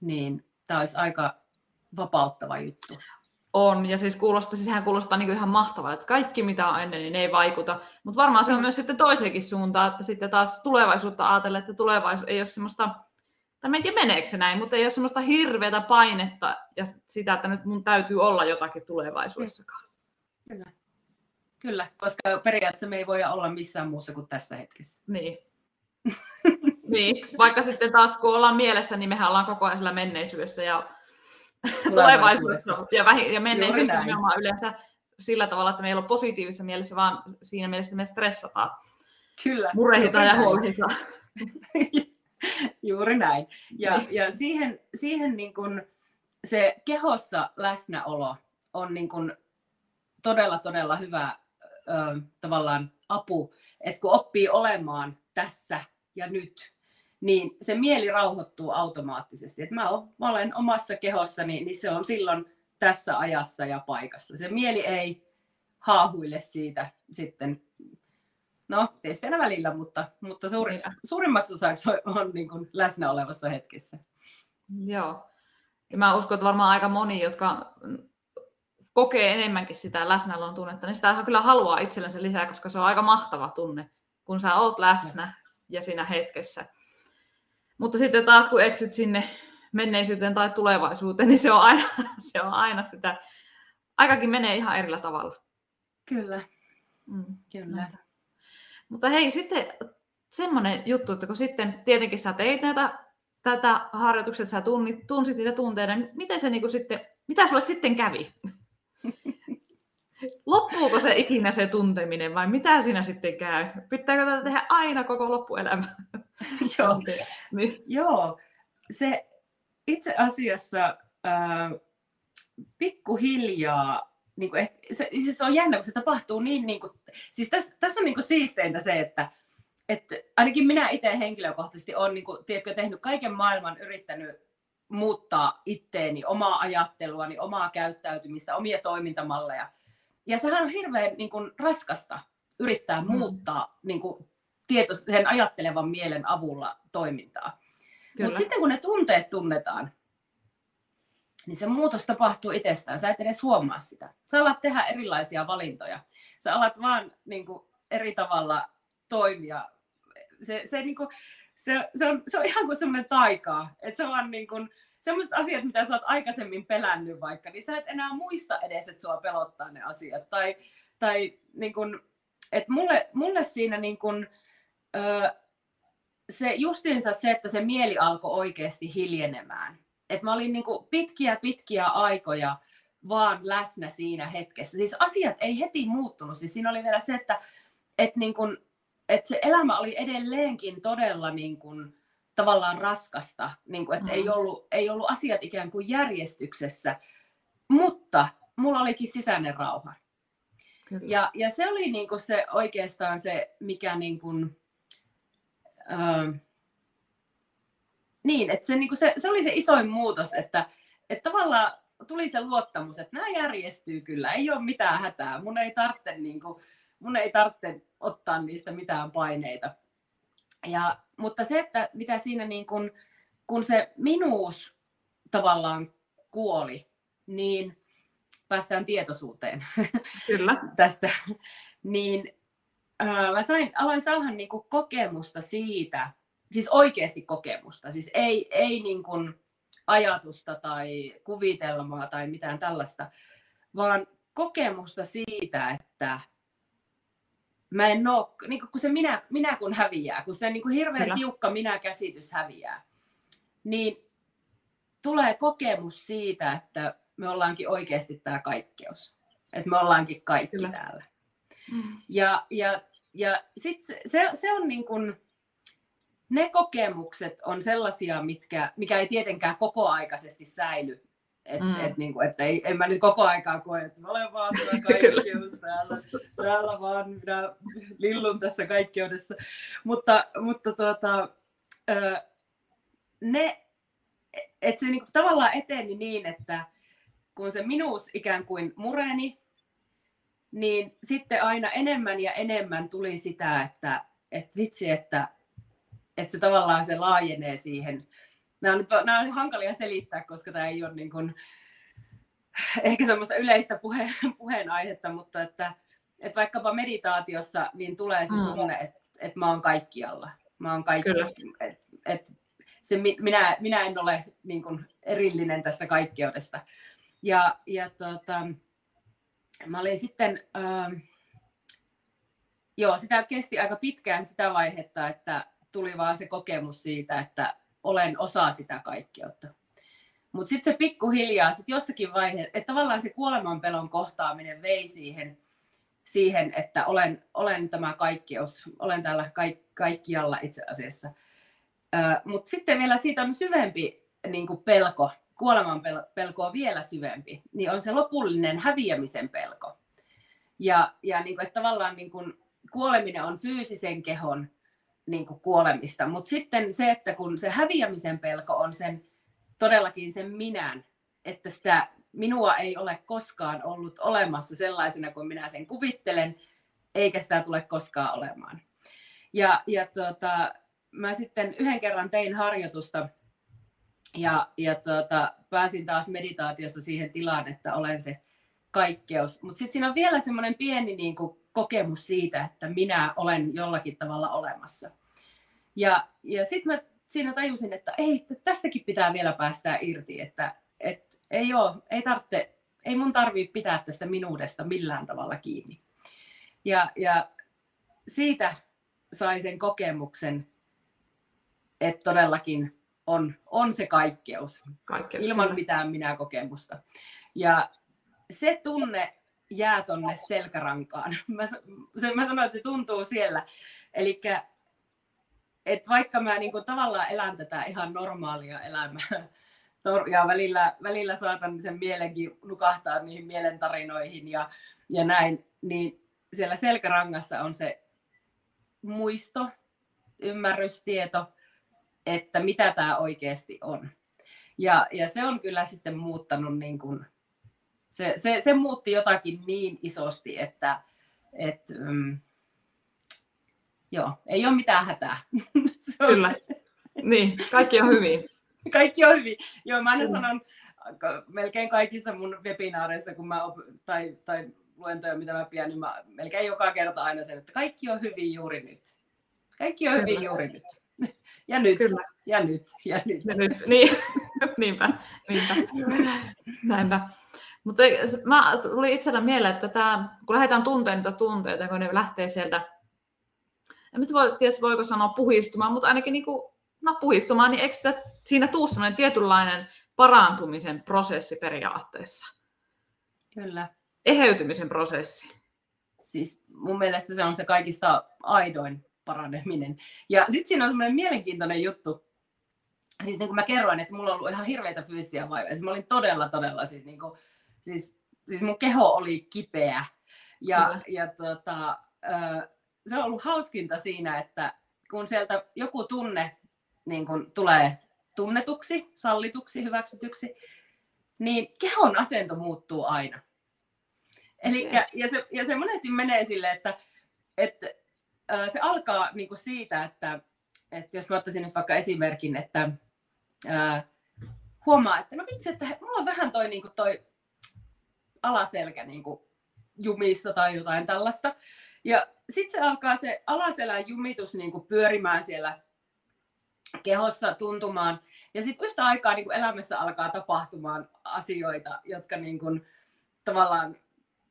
niin tämä olisi aika vapauttava juttu. On, ja siis kuulostaa, siis sehän kuulostaa niin ihan mahtavalta, että kaikki mitä on ennen, niin ne ei vaikuta. Mutta varmaan se on Mm. myös sitten toiseenkin suuntaan, että sitten taas tulevaisuutta ajatellen, että tulevaisuus ei ole semmoista, tai mä en tiedä meneekö se näin, mutta ei ole semmoista hirveätä painetta ja sitä, että nyt mun täytyy olla jotakin tulevaisuudessakaan. Kyllä. Kyllä, koska periaatteessa me ei voi olla missään muussa kuin tässä hetkessä. Niin. niin, vaikka sitten taas kun ollaan mielessä, niin mehän ollaan koko ajan siellä menneisyydessä ja tulevaisuudessa. Ja, vähi- ja menneisyydessä nimenomaan yleensä sillä tavalla, että me ei ole positiivisessa mielessä, vaan siinä mielessä, me stressataan. Kyllä. Murehditaan ja huolehditaan. Juuri näin. Ja, niin. ja siihen, siihen niin kuin se kehossa läsnäolo on niin kuin todella, todella hyvä ö, tavallaan apu, että kun oppii olemaan tässä ja nyt, niin se mieli rauhoittuu automaattisesti. Et mä, olen omassa kehossani, niin se on silloin tässä ajassa ja paikassa. Se mieli ei haahuille siitä sitten, no tietysti aina välillä, mutta, mutta suuri, niin. suurimmaksi osaksi on, on niin kuin läsnä olevassa hetkessä. Joo. Ja mä uskon, että varmaan aika moni, jotka kokee enemmänkin sitä läsnäolon tunnetta, niin sitä kyllä haluaa itsellensä lisää, koska se on aika mahtava tunne, kun sä oot läsnä ja siinä hetkessä. Mutta sitten taas kun eksyt sinne menneisyyteen tai tulevaisuuteen, niin se on aina, se on aina sitä, aikakin menee ihan erillä tavalla. Kyllä, mm. kyllä. Mutta hei, sitten semmoinen juttu, että kun sitten tietenkin sä teit näitä, tätä harjoitukset, sä tunnit, tunsit niitä tunteita, niin miten se niin kuin sitten, mitä sulle sitten kävi? Loppuuko se ikinä se tunteminen vai mitä siinä sitten käy? Pitääkö tätä tehdä aina koko loppuelämä? Joo. niin. Joo. Se itse asiassa äh, pikkuhiljaa, niin kuin, se, siis se on jännä, kun se tapahtuu niin, niin kuin, siis tässä, tässä on niin kuin siisteintä se, että että ainakin minä itse henkilökohtaisesti olen niin kuin, tiedätkö, tehnyt kaiken maailman, yrittänyt muuttaa itteeni, omaa ajatteluani, omaa käyttäytymistä, omia toimintamalleja. Ja sehän on hirveän niin kuin, raskasta yrittää mm. muuttaa niin kuin, tietoisen ajattelevan mielen avulla toimintaa. Mutta sitten kun ne tunteet tunnetaan, niin se muutos tapahtuu itsestään. Sä et edes huomaa sitä. Sä alat tehdä erilaisia valintoja. Sä alat vaan niin kuin, eri tavalla toimia. Se, se, niin kuin, se, se, on, se on ihan kuin semmoinen taikaa. Että se vaan niin kuin, sellaiset asiat, mitä sä oot aikaisemmin pelännyt vaikka, niin sä et enää muista edes, että sua pelottaa ne asiat. Tai, tai niin kun, että mulle, mulle siinä niin kun, ö, se justiinsa se, että se mieli alkoi oikeasti hiljenemään. Että mä olin niin pitkiä pitkiä aikoja vaan läsnä siinä hetkessä. Siis asiat ei heti muuttunut. Siis siinä oli vielä se, että, että, niin kun, että se elämä oli edelleenkin todella niin kun, tavallaan raskasta, niin kuin, että mm. ei, ollut, ei ollut asiat ikään kuin järjestyksessä, mutta mulla olikin sisäinen rauha. Kyllä. Ja, ja se oli niin kuin se oikeastaan se, mikä niin kuin, äh, niin, että se, niin kuin se, se oli se isoin muutos, että, että tavallaan tuli se luottamus, että nämä järjestyy kyllä, ei ole mitään hätää, mun ei tarvitse, niin kuin, mun ei tarvitse ottaa niistä mitään paineita. Ja, mutta se, että mitä siinä niin kun, kun se minuus tavallaan kuoli, niin päästään tietoisuuteen Kyllä. tästä, niin äh, mä sain, aloin saada niin kuin kokemusta siitä, siis oikeasti kokemusta, siis ei, ei niin kuin ajatusta tai kuvitelmaa tai mitään tällaista, vaan kokemusta siitä, että mä en oo, niin kun se minä, minä kun häviää, kun se niin kuin hirveän Kyllä. tiukka minä-käsitys häviää, niin tulee kokemus siitä, että me ollaankin oikeasti tämä kaikkeus. Että me ollaankin kaikki Kyllä. täällä. Mm. Ja, ja, ja sit se, se, se on niin kuin, ne kokemukset on sellaisia, mitkä, mikä ei tietenkään kokoaikaisesti säily et, mm. et, niin kuin, että ei, en mä nyt koko aikaa koe, että mä olen vaan kaikkeus täällä, täällä vaan minä lillun tässä kaikkeudessa. Mutta, mutta tuota, ne, että se niin kuin, tavallaan eteni niin, että kun se minuus ikään kuin mureni, niin sitten aina enemmän ja enemmän tuli sitä, että, että vitsi, että, että se tavallaan se laajenee siihen nämä on, nyt, nämä on hankalia selittää, koska tämä ei ole niin kuin, ehkä semmoista yleistä puhe, puheenaihetta, mutta että, että vaikkapa meditaatiossa niin tulee se mm. tunne, että, että mä oon kaikkialla. Mä oon kaikki, että, että se, minä, minä en ole niin kuin, erillinen tästä kaikkeudesta. Ja, ja tota, mä olin sitten, ähm, joo, sitä kesti aika pitkään sitä vaihetta, että tuli vaan se kokemus siitä, että olen osa sitä kaikkeutta. Mutta sitten se pikkuhiljaa, sit jossakin vaiheessa, että tavallaan se kuolemanpelon kohtaaminen vei siihen, siihen että olen, olen tämä kaikkeus, olen täällä kaik, kaikkialla itse asiassa. Mutta sitten vielä siitä on syvempi niin kuin pelko, kuoleman pelko on vielä syvempi, niin on se lopullinen häviämisen pelko. Ja, ja niin kuin, että tavallaan niin kuin, kuoleminen on fyysisen kehon niin kuin kuolemista, mutta sitten se, että kun se häviämisen pelko on sen todellakin sen minän, että sitä minua ei ole koskaan ollut olemassa sellaisena kuin minä sen kuvittelen, eikä sitä tule koskaan olemaan. Ja, ja tuota, mä sitten yhden kerran tein harjoitusta ja, ja tuota, pääsin taas meditaatiossa siihen tilaan, että olen se kaikkeus. Mutta sitten siinä on vielä semmoinen pieni niin kuin, kokemus siitä, että minä olen jollakin tavalla olemassa. Ja, ja sitten mä siinä tajusin, että ei, tästäkin pitää vielä päästää irti, että et, ei, ole, ei, tarvitse, ei mun tarvii pitää tästä minuudesta millään tavalla kiinni. Ja, ja siitä sai sen kokemuksen, että todellakin on, on se kaikkeus, kaikkeus ilman kyllä. mitään minä-kokemusta. Ja se tunne jää tonne selkärankaan. Mä, se, mä sanoin, että se tuntuu siellä. Eli vaikka mä niin kuin, tavallaan elän tätä ihan normaalia elämää, ja välillä, välillä saatan sen mielenkin nukahtaa niihin mielentarinoihin ja, ja näin, niin siellä selkärangassa on se muisto, ymmärrystieto, että mitä tämä oikeasti on. Ja, ja se on kyllä sitten muuttanut, niin kuin, se, se, se muutti jotakin niin isosti, että et, mm, joo, ei ole mitään hätää. se on kyllä. Se. Niin, kaikki on hyvin. kaikki on hyvin. Joo, mä aina mm. sanon melkein kaikissa mun webinaareissa, kun mä op- tai, tai luentoja, mitä mä pidän, niin mä melkein joka kerta aina sen, että kaikki on hyvin juuri nyt. Kaikki on Kyllä. hyvin juuri nyt. Ja nyt, Kyllä. ja nyt, ja nyt. Ja nyt, niin. niinpä, niinpä. Näinpä. Mutta mä tuli itsellä mieleen, että tämä, kun lähdetään tunteen niitä tunteita, kun ne lähtee sieltä, en nyt voi, tiedä voiko sanoa puhistumaan, mutta ainakin niin kuin, no, puhistumaan, niin eikö sitä, siinä tuu sellainen tietynlainen parantumisen prosessi periaatteessa? Kyllä. Eheytymisen prosessi. Siis mun mielestä se on se kaikista aidoin paraneminen. Ja sitten siinä on semmoinen mielenkiintoinen juttu, siis niin kuin mä kerroin, että mulla on ollut ihan hirveitä fyysisiä vaivoja. Siis mä olin todella, todella, siis, niin kuin, siis, siis mun keho oli kipeä. Ja, ja tota, se on ollut hauskinta siinä, että kun sieltä joku tunne niin kun tulee tunnetuksi, sallituksi, hyväksytyksi, niin kehon asento muuttuu aina. Elikkä, ja, se, ja se monesti menee silleen, että, että se alkaa niin kuin siitä, että, että jos mä ottaisin nyt vaikka esimerkin, että ää, huomaa, että no vitsi, että mulla on vähän toi, niin kuin toi alaselkä niin kuin jumissa tai jotain tällaista. Ja sitten se alkaa se alaselän jumitus niin kuin pyörimään siellä kehossa tuntumaan. Ja sitten yhtä aikaa niin kuin elämässä alkaa tapahtumaan asioita, jotka niin kuin, tavallaan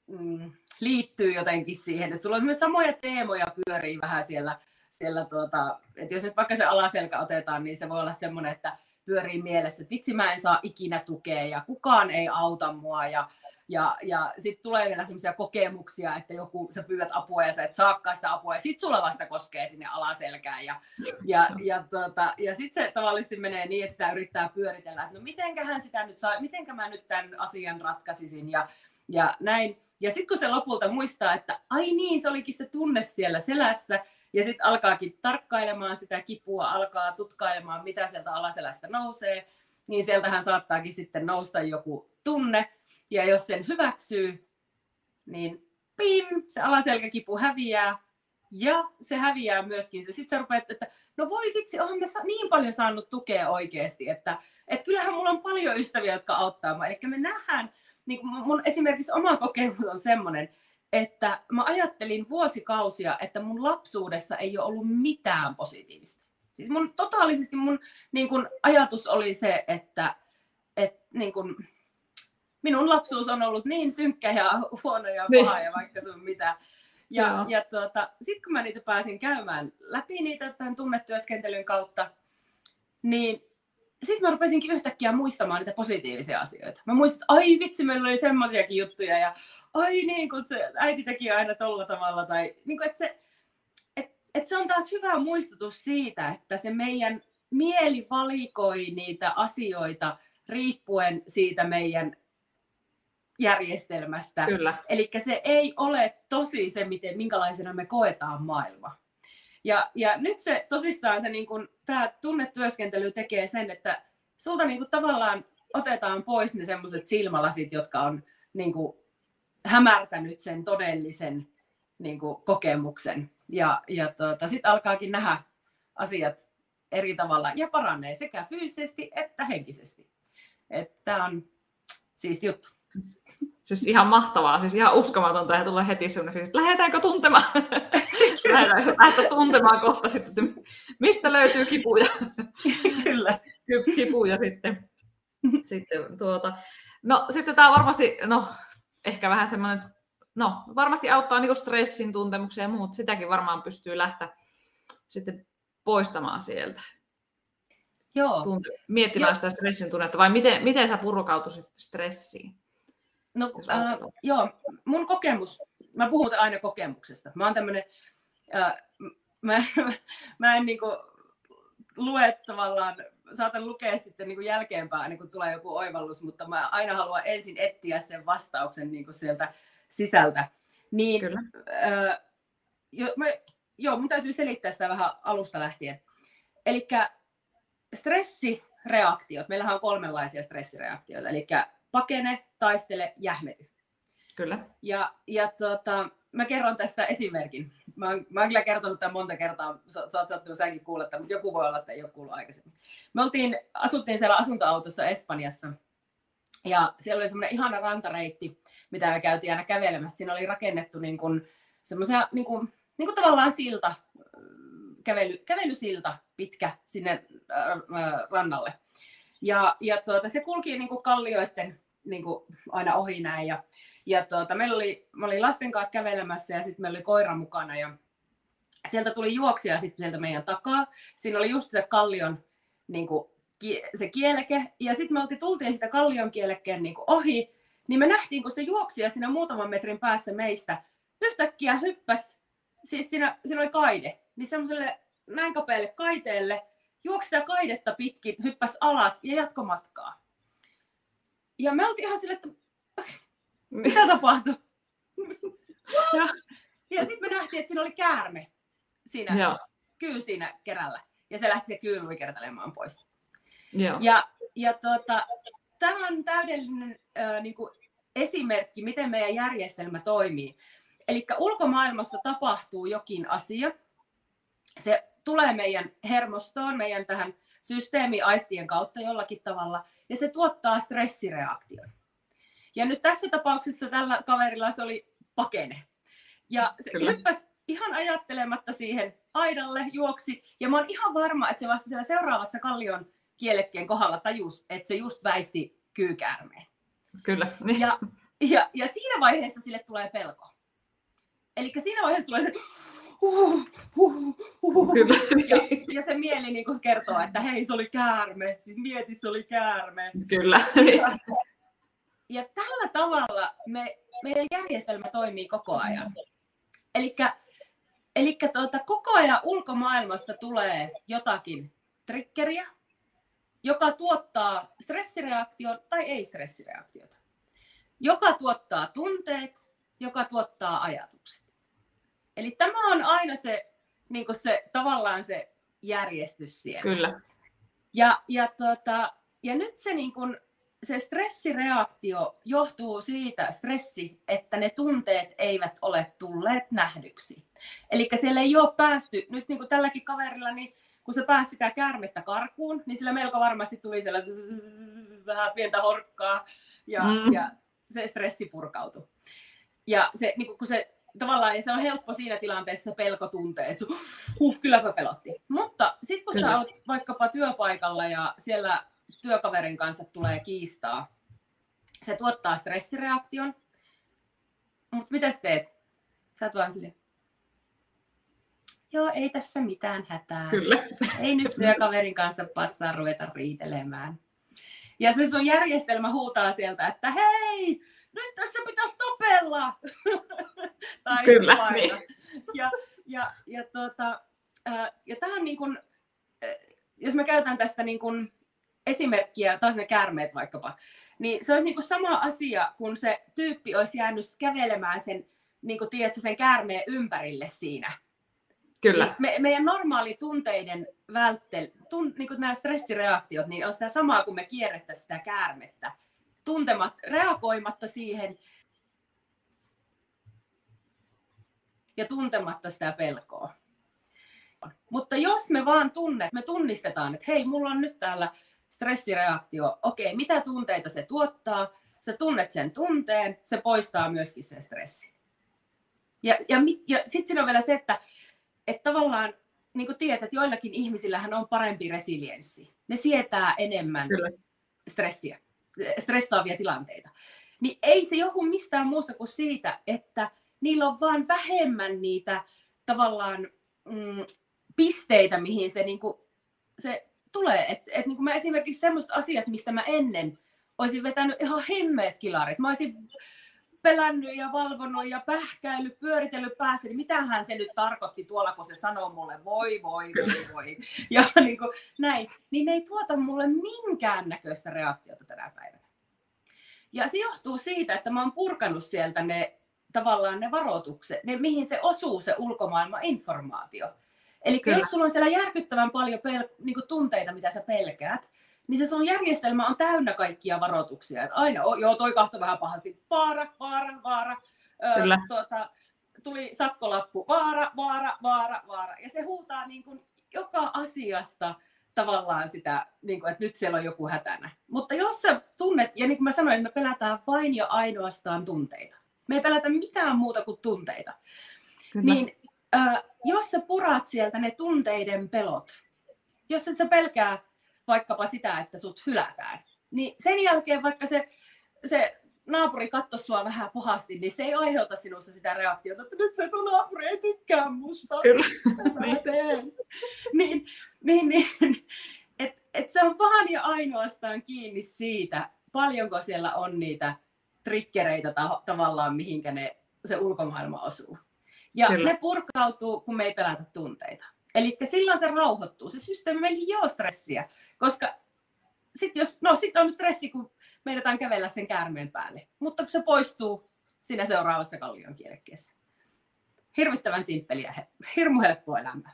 mm, liittyy jotenkin siihen, että sulla on myös samoja teemoja pyörii vähän siellä, siellä tuota, että jos nyt vaikka se alaselkä otetaan, niin se voi olla semmoinen, että pyörii mielessä, että vitsi mä en saa ikinä tukea ja kukaan ei auta mua ja, ja, ja sitten tulee vielä semmoisia kokemuksia, että joku, sä pyydät apua ja sä et saakaan sitä apua. Ja sitten sulla vasta koskee sinne alaselkään ja, ja, ja, tuota, ja sitten se tavallisesti menee niin, että sitä yrittää pyöritellä, että no mitenköhän sitä nyt saa, mitenkä mä nyt tämän asian ratkaisisin ja ja näin. Ja sitten kun se lopulta muistaa, että ai niin, se olikin se tunne siellä selässä, ja sitten alkaakin tarkkailemaan sitä kipua, alkaa tutkailemaan, mitä sieltä alaselästä nousee, niin sieltähän saattaakin sitten nousta joku tunne, ja jos sen hyväksyy, niin pim, se alaselkäkipu häviää, ja se häviää myöskin se. Sitten sä rupeat, että no voi vitsi, olen mä niin paljon saanut tukea oikeasti, että, että kyllähän mulla on paljon ystäviä, jotka auttaa mua. Eli me nähdään niin mun esimerkiksi oma kokemus on semmoinen, että mä ajattelin vuosikausia, että mun lapsuudessa ei ole ollut mitään positiivista. Siis mun, totaalisesti mun niin kun, ajatus oli se, että et, niin kun, minun lapsuus on ollut niin synkkä ja huono ja niin. paha ja vaikka sun mitä. Ja, ja tuota, sitten kun mä niitä pääsin käymään läpi niitä tämän tunnetyöskentelyn kautta, niin sitten mä rupesinkin yhtäkkiä muistamaan niitä positiivisia asioita. Mä muistin, että ai vitsi, meillä oli semmoisiakin juttuja ja ai niin, kun se äiti teki aina tolla tavalla. Tai, niin kuin, että se, et, et se on taas hyvä muistutus siitä, että se meidän mieli valikoi niitä asioita riippuen siitä meidän järjestelmästä. Kyllä. Eli se ei ole tosi se, miten, minkälaisena me koetaan maailma. Ja, ja nyt se tosissaan se niin kun, tämä tunnetyöskentely tekee sen, että sulta niin kun, tavallaan otetaan pois ne semmoiset silmälasit, jotka on niin kun, hämärtänyt sen todellisen niin kun, kokemuksen. Ja, ja tuota, sitten alkaakin nähdä asiat eri tavalla ja paranee sekä fyysisesti että henkisesti. Tämä on siis juttu. Siis ihan mahtavaa, siis ihan uskomatonta ja tulee heti sellainen että lähdetäänkö tuntemaan? Lähdetään tuntemaan kohta sitten, että mistä löytyy kipuja. Kyllä. Kipuja sitten. sitten tuota. No sitten tämä varmasti, no ehkä vähän semmoinen, no varmasti auttaa niin stressin tuntemuksia ja muut, sitäkin varmaan pystyy lähteä sitten poistamaan sieltä. Joo. Tunte, miettimään Joo. sitä stressin tunnetta, vai miten, miten sä purkautuisit stressiin? No, äh, joo, mun kokemus, mä puhun aina kokemuksesta. Mä oon tämmönen, äh, mä, mä en niinku lue tavallaan, saatan lukea sitten niinku jälkeenpäin, niin kun tulee joku oivallus, mutta mä aina haluan ensin etsiä sen vastauksen niinku sieltä sisältä. Niin, Kyllä. Äh, jo, mä, joo, mun täytyy selittää sitä vähän alusta lähtien. Eli stressireaktiot, meillähän on kolmenlaisia stressireaktioita, eli pakene, taistele, jähmety. Kyllä. Ja, ja tota, mä kerron tästä esimerkin. Mä oon, mä oon kyllä kertonut tämän monta kertaa, sä, sä oot saattanut säkin kuulla tämän, mutta joku voi olla, että ei ole kuullut aikaisemmin. Me oltiin, asuttiin siellä asuntoautossa Espanjassa, ja siellä oli semmoinen ihana rantareitti, mitä me käytiin aina kävelemässä. Siinä oli rakennettu niin kuin, semmoisia niin kuin, niin kuin tavallaan silta, kävely, kävelysilta pitkä sinne äh, rannalle. Ja, ja tuota, se kulki niin kuin kallioiden niin kuin aina ohi näin. Ja, ja tuota, meillä oli, mä olin lasten kanssa kävelemässä ja sitten meillä oli koira mukana. Ja sieltä tuli juoksija sitten sieltä meidän takaa. Siinä oli just se kallion niin kuin, se kieleke. Ja sitten me oltiin, tultiin sitä kallion kielekkeen niin kuin ohi. Niin me nähtiin, kun se juoksija siinä muutaman metrin päässä meistä yhtäkkiä hyppäs, siis siinä, siinä oli kaide, niin semmoiselle näin kapealle kaiteelle juoksi sitä kaidetta pitkin, hyppäs alas ja jatko matkaa. Ja me oltiin ihan silleen, että mitä tapahtui? ja, ja sitten me nähtiin, että siinä oli käärme siinä, ja. kyy siinä kerällä. Ja se lähti se kyy luikertelemaan pois. Ja, ja, ja tuota, tämä on täydellinen äh, niin kuin esimerkki, miten meidän järjestelmä toimii. Eli ulkomaailmassa tapahtuu jokin asia. Se tulee meidän hermostoon, meidän tähän systeemiaistien kautta jollakin tavalla, ja se tuottaa stressireaktion. Ja nyt tässä tapauksessa tällä kaverilla se oli pakene. Ja se Kyllä. hyppäsi ihan ajattelematta siihen aidalle, juoksi, ja mä oon ihan varma, että se vasta siellä seuraavassa kallion kielekkeen kohdalla tajus, että se just väisti kyykäärmeen. Kyllä. Ja, ja, ja siinä vaiheessa sille tulee pelko. Eli siinä vaiheessa tulee se, huh, huh, huh, Kyllä. Ja, ja se mieli niin kuin kertoo, että hei, se oli käärme. Siis mieti, se oli käärme. Kyllä. Ja, ja tällä tavalla me, meidän järjestelmä toimii koko ajan. Eli tuota, koko ajan ulkomaailmasta tulee jotakin triggeriä, joka tuottaa stressireaktion tai ei-stressireaktiota. Joka tuottaa tunteet, joka tuottaa ajatukset. Eli tämä on aina se, niin se tavallaan se järjestys siellä. Kyllä. Ja, ja, tuota, ja nyt se, niin kuin, se stressireaktio johtuu siitä, stressi, että ne tunteet eivät ole tulleet nähdyksi. Eli siellä ei ole päästy, nyt niin kuin tälläkin kaverilla, niin kun se pääsi sitä käärmettä karkuun, niin sillä melko varmasti tuli siellä vähän pientä horkkaa ja, mm. ja se stressi purkautui. Ja se, niin kun se tavallaan se on helppo siinä tilanteessa pelko tuntee, että huh, kylläpä pelotti. Mutta sitten kun Kyllä. sä olet vaikkapa työpaikalla ja siellä työkaverin kanssa tulee kiistaa, se tuottaa stressireaktion. Mutta mitä sä teet? Sä et vaan silleen. joo, ei tässä mitään hätää. Kyllä. Ei nyt työkaverin kanssa passaa ruveta riitelemään. Ja se sun järjestelmä huutaa sieltä, että hei, nyt tässä pitäisi topella. tai Kyllä, niin. Ja, ja, ja, tuota, ja tämä on niin kuin, jos mä käytän tästä niin kuin esimerkkiä, taas ne käärmeet vaikkapa, niin se olisi niin kuin sama asia, kun se tyyppi olisi jäänyt kävelemään sen, niin kuin tiedätkö, sen käärmeen ympärille siinä. Kyllä. Niin me, meidän normaali tunteiden välttely, tun, niin kuin nämä stressireaktiot, niin on sitä samaa kuin me kierrettäisiin sitä käärmettä. Tuntemat, reagoimatta siihen ja tuntematta sitä pelkoa. Mutta jos me vaan tunnet, me tunnistetaan, että hei, mulla on nyt täällä stressireaktio, okei, mitä tunteita se tuottaa, sä tunnet sen tunteen, se poistaa myöskin sen stressin. Ja, ja, ja sitten siinä on vielä se, että, että tavallaan, niin kuin tiedät, että joillakin ihmisillähän on parempi resilienssi. Ne sietää enemmän Kyllä. stressiä, stressaavia tilanteita. Niin ei se joku mistään muusta kuin siitä, että niillä on vaan vähemmän niitä tavallaan mm, pisteitä, mihin se, niin kuin, se tulee. Et, et, niin kuin mä esimerkiksi semmoista asiat, mistä mä ennen olisin vetänyt ihan hemmeet kilarit. Mä olisin pelännyt ja valvonut ja pähkäillyt, pyöritellyt päässä, niin mitähän se nyt tarkoitti tuolla, kun se sanoo mulle voi, voi, voi, voi. Ja niin kuin, näin. Niin ne ei tuota mulle minkään näköistä reaktiota tänä päivänä. Ja se johtuu siitä, että mä oon purkanut sieltä ne tavallaan ne varoitukset, ne, mihin se osuu se ulkomaailman informaatio. Eli Kyllä. jos sulla on siellä järkyttävän paljon pel- niin tunteita, mitä sä pelkäät, niin se sun järjestelmä on täynnä kaikkia varoituksia. Että aina, oh, joo, toi kahto vähän pahasti, vaara, vaara, vaara. Kyllä. Ö, tuota, tuli sakkolappu, vaara, vaara, vaara, vaara. Ja se huutaa niin kuin joka asiasta tavallaan sitä, niin kuin, että nyt siellä on joku hätänä. Mutta jos sä tunnet, ja niin kuin mä sanoin, että me pelätään vain ja ainoastaan tunteita. Me ei pelätä mitään muuta kuin tunteita. Kyllä. Niin äh, jos sä purat sieltä ne tunteiden pelot, jos et sä pelkää vaikkapa sitä, että sut hylätään, niin sen jälkeen vaikka se, se naapuri katsoi sua vähän pohasti, niin se ei aiheuta sinussa sitä reaktiota, että nyt se tuo naapuri ei tykkää musta. Kyllä. Mä teen. niin, niin, niin, et, et se on vaan ja ainoastaan kiinni siitä, paljonko siellä on niitä trikkereitä ta- tavallaan, mihinkä ne, se ulkomaailma osuu. Ja Kyllä. ne purkautuu, kun me ei pelätä tunteita. Eli silloin se rauhoittuu. Se systeemi meillä ei ole stressiä, koska sitten jos, no, sit on stressi, kun meidätään kävellä sen käärmeen päälle. Mutta kun se poistuu siinä seuraavassa kallion kielekkeessä. Hirvittävän simppeliä, hirmu helppo elämä.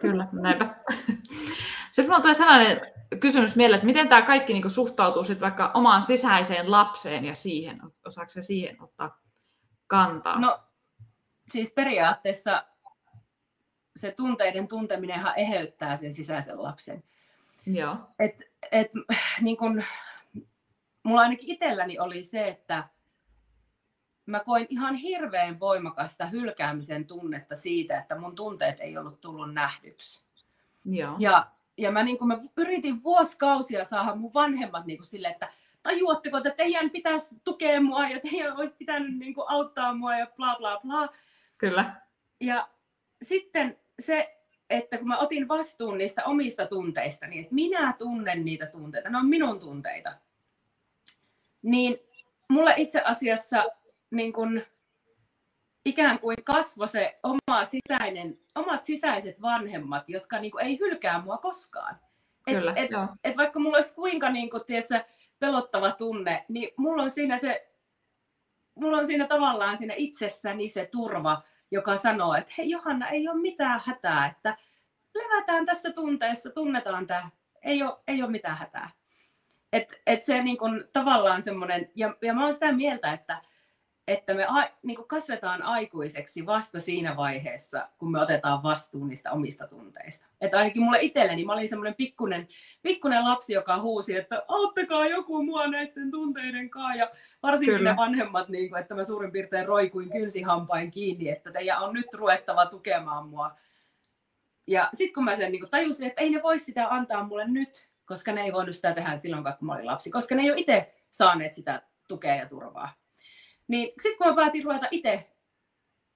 Kyllä, näinpä. Sitten minulla tulee sellainen kysymys mieleen, että miten tämä kaikki niin suhtautuu sitten vaikka omaan sisäiseen lapseen ja siihen, osaako se siihen ottaa kantaa? No siis periaatteessa se tunteiden tunteminenhan eheyttää sen sisäisen lapsen. Joo. Et, et, niin kun, mulla ainakin itselläni oli se, että mä koin ihan hirveän voimakasta hylkäämisen tunnetta siitä, että mun tunteet ei ollut tullut nähdyksi. Joo. Ja, ja mä, niin kun mä yritin vuosikausia saada mun vanhemmat niin sille, että tajuatteko, että teidän pitäisi tukea mua ja teidän olisi pitänyt niin auttaa mua ja bla bla bla. Kyllä. Ja sitten se, että kun mä otin vastuun niistä omista tunteista, niin että minä tunnen niitä tunteita, ne on minun tunteita, niin mulle itse asiassa niin kun, ikään kuin kasvoi se oma sisäinen, omat sisäiset vanhemmat, jotka niin kuin, ei hylkää mua koskaan. Et, Kyllä, et, et vaikka mulla olisi kuinka niin kuin, tiedätkö, pelottava tunne, niin mulla on siinä se mulla on siinä tavallaan siinä itsessäni se turva, joka sanoo, että hei Johanna, ei ole mitään hätää, että levätään tässä tunteessa, tunnetaan tämä, ei ole, ei ole mitään hätää. Et, et se niin kun, tavallaan semmoinen, ja, ja mä oon sitä mieltä, että että me a, niin kuin kasvetaan aikuiseksi vasta siinä vaiheessa, kun me otetaan vastuun niistä omista tunteista. Että ainakin mulle itselleni, mä olin semmoinen pikkunen, pikkunen lapsi, joka huusi, että auttakaa joku mua näiden tunteiden kanssa. Ja varsinkin Kyllä. ne vanhemmat, niin kuin, että mä suurin piirtein roikuin kynsihampain kiinni, että teidän on nyt ruvettava tukemaan mua. Ja sitten kun mä sen niin kuin tajusin, että ei ne voi sitä antaa mulle nyt, koska ne ei voinut sitä tehdä silloin, kun mä olin lapsi, koska ne ei ole itse saaneet sitä tukea ja turvaa. Niin sitten kun mä päätin ruveta itse,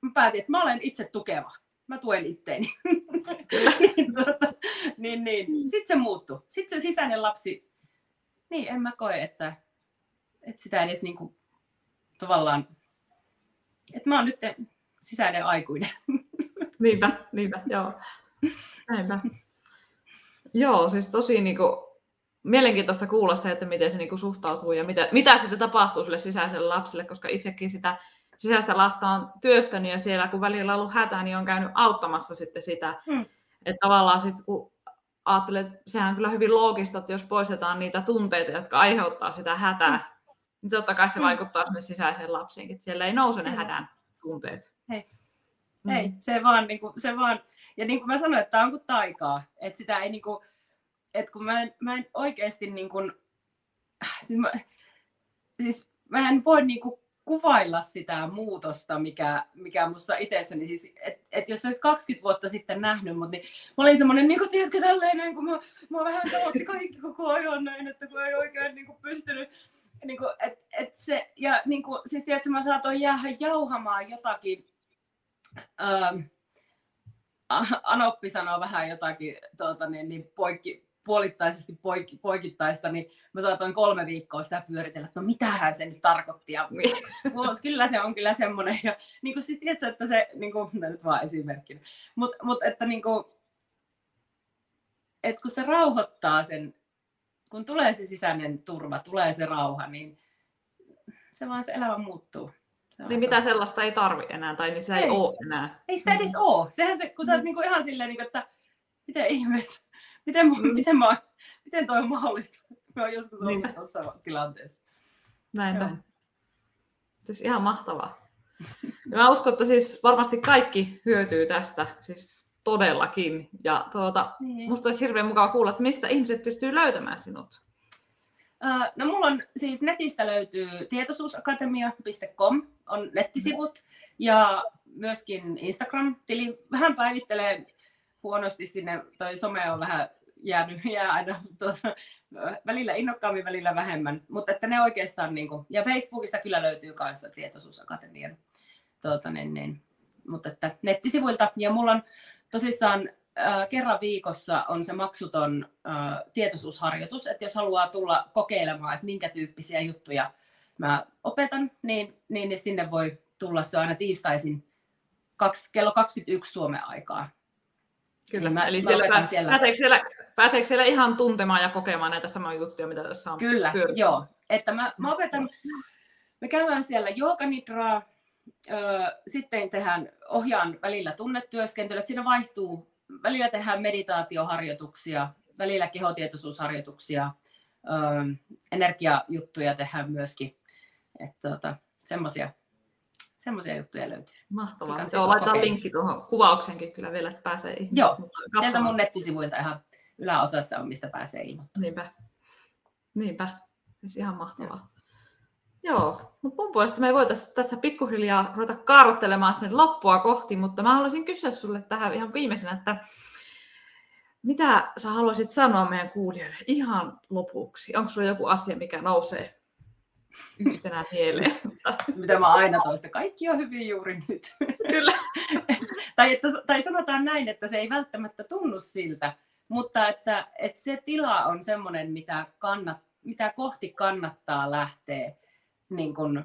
mä päätin, että mä olen itse tukeva. mä tuen itteeni. niin, tuota, niin, niin. Sitten se muuttui. Sitten se sisäinen lapsi, niin en mä koe, että, että sitä edes niin kuin, tavallaan, että mä oon nyt sisäinen aikuinen. niinpä, niinpä, joo. Näinpä. Joo, siis tosi niin kuin, mielenkiintoista kuulla se, että miten se niin kuin, suhtautuu ja mitä, mitä sitten tapahtuu sille sisäiselle lapselle, koska itsekin sitä sisäistä lasta on työstänyt ja siellä kun välillä on ollut hätä, niin on käynyt auttamassa sitten sitä. Hmm. Että tavallaan sitten kun ajattelee, että sehän on kyllä hyvin loogista, että jos poistetaan niitä tunteita, jotka aiheuttaa sitä hätää, hmm. niin totta kai se hmm. vaikuttaa sinne sisäiseen lapsiinkin. Että siellä ei nouse ne hädän tunteet. Hei. Mm. Ei, se vaan, niin kuin, se vaan, ja niin kuin mä sanoin, että tämä on kuin taikaa, että sitä ei niin kuin, että kun mä en, mä en oikeasti niin kuin, siis mä, siis mä en voi niin kuin kuvailla sitä muutosta, mikä, mikä musta itsessäni, siis, että et jos olet 20 vuotta sitten nähnyt mut, niin mä olin semmoinen, niin kuin, tiedätkö, tälleen näin, kun mä, mä vähän taotti kaikki koko ajan näin, että kun ei oikein niin kuin, pystynyt, niin kuin, et, et se, ja niin kuin, siis tiedätkö, mä saatoin jäädä jauhamaan jotakin, ähm, Anoppi sanoo vähän jotakin tuota, niin, niin poikki, puolittaisesti poik, poikittaista, niin mä saatoin kolme viikkoa sitä pyöritellä, että no mitähän se nyt tarkoitti. Ja, kyllä se on kyllä semmoinen. Ja niin kuin sit, tiedätkö, että se, niin kuin, nyt vaan esimerkkinä, mutta mut, että niin kuin, että kun se rauhoittaa sen, kun tulee se sisäinen turva, tulee se rauha, niin se vaan se elämä muuttuu. Se niin mitä sellaista ei tarvi enää, tai niin se ei, ei ole enää. Ei sitä edes mm. ole. Sehän se, kun sä oot mm. niin kuin ihan silleen, niin kuin, että miten ihmeessä, miten, mm. miten, mä, miten toi on mahdollista? Mä oon joskus ollut niin. tuossa tilanteessa. Näinpä. Joo. Siis ihan mahtavaa. Ja mä uskon, että siis varmasti kaikki hyötyy tästä, siis todellakin. Ja tuota, niin. musta olisi hirveän mukava kuulla, että mistä ihmiset pystyy löytämään sinut. No mulla on siis netistä löytyy tietoisuusakatemia.com on nettisivut ja myöskin Instagram-tili. Vähän päivittelee huonosti sinne, toi some on vähän jäänyt, jää aina tuota, välillä innokkaammin, välillä vähemmän, mutta että ne oikeastaan, niin kuin, ja Facebookista kyllä löytyy kanssa Tietoisuusakatemian, tuota, niin, niin, mutta että nettisivuilta, ja mulla on tosissaan kerran viikossa on se maksuton äh, tietoisuusharjoitus, että jos haluaa tulla kokeilemaan, että minkä tyyppisiä juttuja mä opetan, niin, niin, niin sinne voi tulla, se aina tiistaisin kaksi, kello 21 Suomen aikaa, Kyllä, niin mä, eli siellä, pää, siellä. Pääseekö, siellä, pääseekö siellä ihan tuntemaan ja kokemaan näitä samoja juttuja, mitä tässä on Kyllä, pyörittänyt? joo. Että mä, mä opetan, me käydään siellä jooganidraa, sitten tehdään, ohjaan välillä tunnetyöskentelyä, siinä vaihtuu, välillä tehdään meditaatioharjoituksia, välillä kehotietoisuusharjoituksia, energiajuttuja tehdään myöskin, että tota, semmoisia semmoisia juttuja löytyy. Mahtavaa. Joo, laitetaan linkki tuohon kuvauksenkin kyllä vielä, että pääsee ihmiset Joo, sieltä mun nettisivuilta ihan yläosassa on, mistä pääsee ilmoittamaan. Niinpä. Niinpä. Siis ihan mahtavaa. Joo. Joo, mutta mun puolesta me ei voitaisiin tässä pikkuhiljaa ruveta kaarrottelemaan sen loppua kohti, mutta mä haluaisin kysyä sulle tähän ihan viimeisenä, että mitä sä haluaisit sanoa meidän kuulijoille ihan lopuksi? Onko sulla joku asia, mikä nousee yhtenä mieleen. Mitä mä aina toista, kaikki on hyvin juuri nyt. Kyllä. tai, että, tai sanotaan näin, että se ei välttämättä tunnu siltä, mutta että, että se tila on semmoinen, mitä, kannat, mitä kohti kannattaa lähteä niin kuin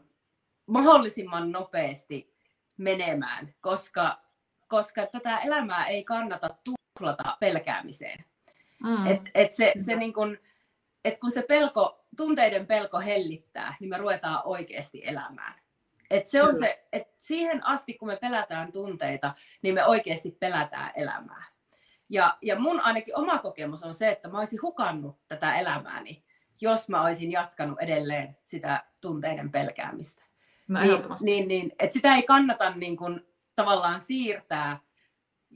mahdollisimman nopeasti menemään, koska, koska tätä elämää ei kannata tuhlata pelkäämiseen. Mm. Et, et se, se niin kuin, et kun se pelko tunteiden pelko hellittää, niin me ruvetaan oikeasti elämään. Et se on se, et siihen asti, kun me pelätään tunteita, niin me oikeasti pelätään elämää. Ja, ja mun ainakin oma kokemus on se, että mä olisin hukannut tätä elämääni, jos mä olisin jatkanut edelleen sitä tunteiden pelkäämistä. No, niin, niin, niin, että sitä ei kannata niin kun, tavallaan siirtää,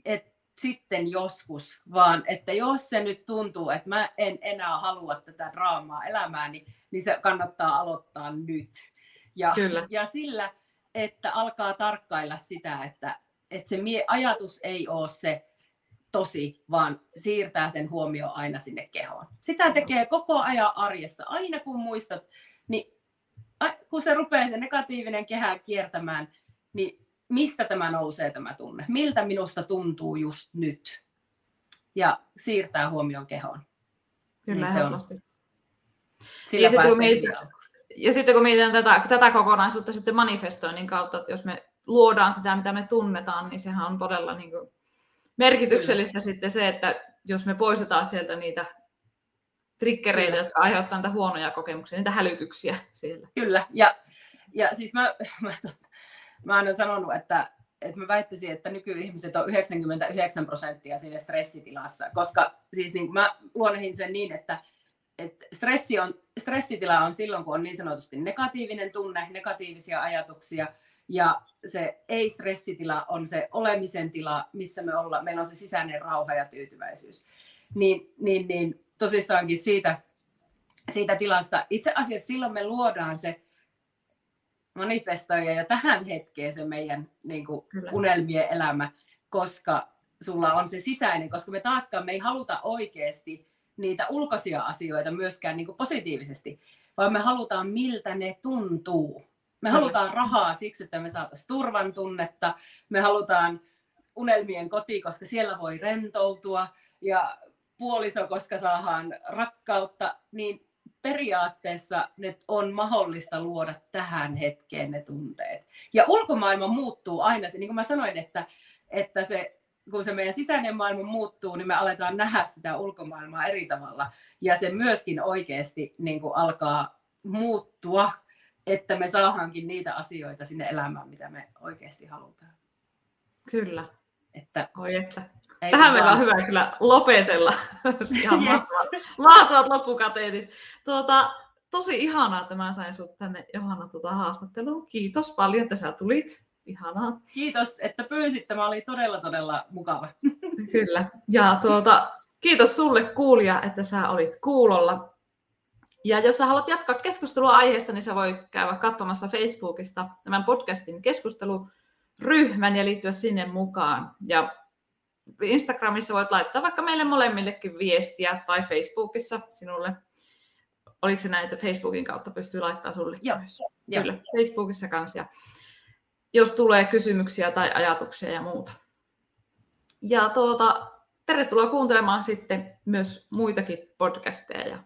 että sitten joskus, vaan että jos se nyt tuntuu, että mä en enää halua tätä draamaa elämääni, niin se kannattaa aloittaa nyt. Ja, Kyllä. ja sillä, että alkaa tarkkailla sitä, että, että se mie- ajatus ei ole se tosi, vaan siirtää sen huomio aina sinne kehoon. Sitä tekee koko ajan arjessa. Aina kun muistat, niin kun se rupeaa se negatiivinen kehä kiertämään, niin mistä tämä nousee tämä tunne, miltä minusta tuntuu just nyt. Ja siirtää huomion kehoon. Kyllä, Niin se on-. Sillä Ja sitten idealle. Ja sitten kun mietitään tätä, tätä kokonaisuutta sitten manifestoinnin kautta, että jos me luodaan sitä, mitä me tunnetaan, niin sehän on todella niin kuin merkityksellistä Kyllä. sitten se, että jos me poistetaan sieltä niitä triggereitä, Kyllä. jotka aiheuttavat niitä huonoja kokemuksia, niitä hälytyksiä siellä. Kyllä, ja, ja siis mä, mä, mä aina sanonut, että, että mä väittäisin, että nykyihmiset on 99 prosenttia siinä stressitilassa, koska siis niin mä luonnehin sen niin, että, että stressi on, stressitila on silloin, kun on niin sanotusti negatiivinen tunne, negatiivisia ajatuksia, ja se ei-stressitila on se olemisen tila, missä me ollaan, meillä on se sisäinen rauha ja tyytyväisyys. Niin, niin, niin tosissaankin siitä, siitä tilasta, itse asiassa silloin me luodaan se manifestoija ja tähän hetkeen se meidän niin kuin, Kyllä. unelmien elämä, koska sulla on se sisäinen, koska me taaskaan me ei haluta oikeasti niitä ulkoisia asioita myöskään niin kuin positiivisesti, vaan me halutaan miltä ne tuntuu. Me halutaan rahaa siksi, että me saataisiin turvan tunnetta, me halutaan unelmien koti, koska siellä voi rentoutua, ja puoliso, koska saadaan rakkautta, niin periaatteessa ne on mahdollista luoda tähän hetkeen ne tunteet. Ja ulkomaailma muuttuu aina, se, niin kuin mä sanoin, että, että se, kun se meidän sisäinen maailma muuttuu, niin me aletaan nähdä sitä ulkomaailmaa eri tavalla. Ja se myöskin oikeasti niin kuin alkaa muuttua, että me saadaankin niitä asioita sinne elämään, mitä me oikeasti halutaan. Kyllä, Että oi että. Ei Tähän meillä on hyvä kyllä lopetella. Ihan Yes. mahtavat, mahtavat loppukateetit. Tuota, tosi ihanaa, että mä sain sut tänne Johanna tuota haastatteluun. Kiitos paljon, että sä tulit. Ihanaa. Kiitos, että pyysit. Tämä oli todella, todella mukava. Kyllä. Ja tuota, kiitos sulle kuulija, että sä olit kuulolla. Ja jos sä haluat jatkaa keskustelua aiheesta, niin sä voit käydä katsomassa Facebookista tämän podcastin keskusteluryhmän ja liittyä sinne mukaan. Ja Instagramissa voit laittaa vaikka meille molemmillekin viestiä tai Facebookissa sinulle. Oliko se näin, että Facebookin kautta pystyy laittamaan sulle Joo, myös? joo. Kyllä, Facebookissa kanssa. Ja jos tulee kysymyksiä tai ajatuksia ja muuta. Ja tuota, tervetuloa kuuntelemaan sitten myös muitakin podcasteja. Ja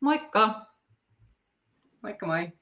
moikka! Moikka moi.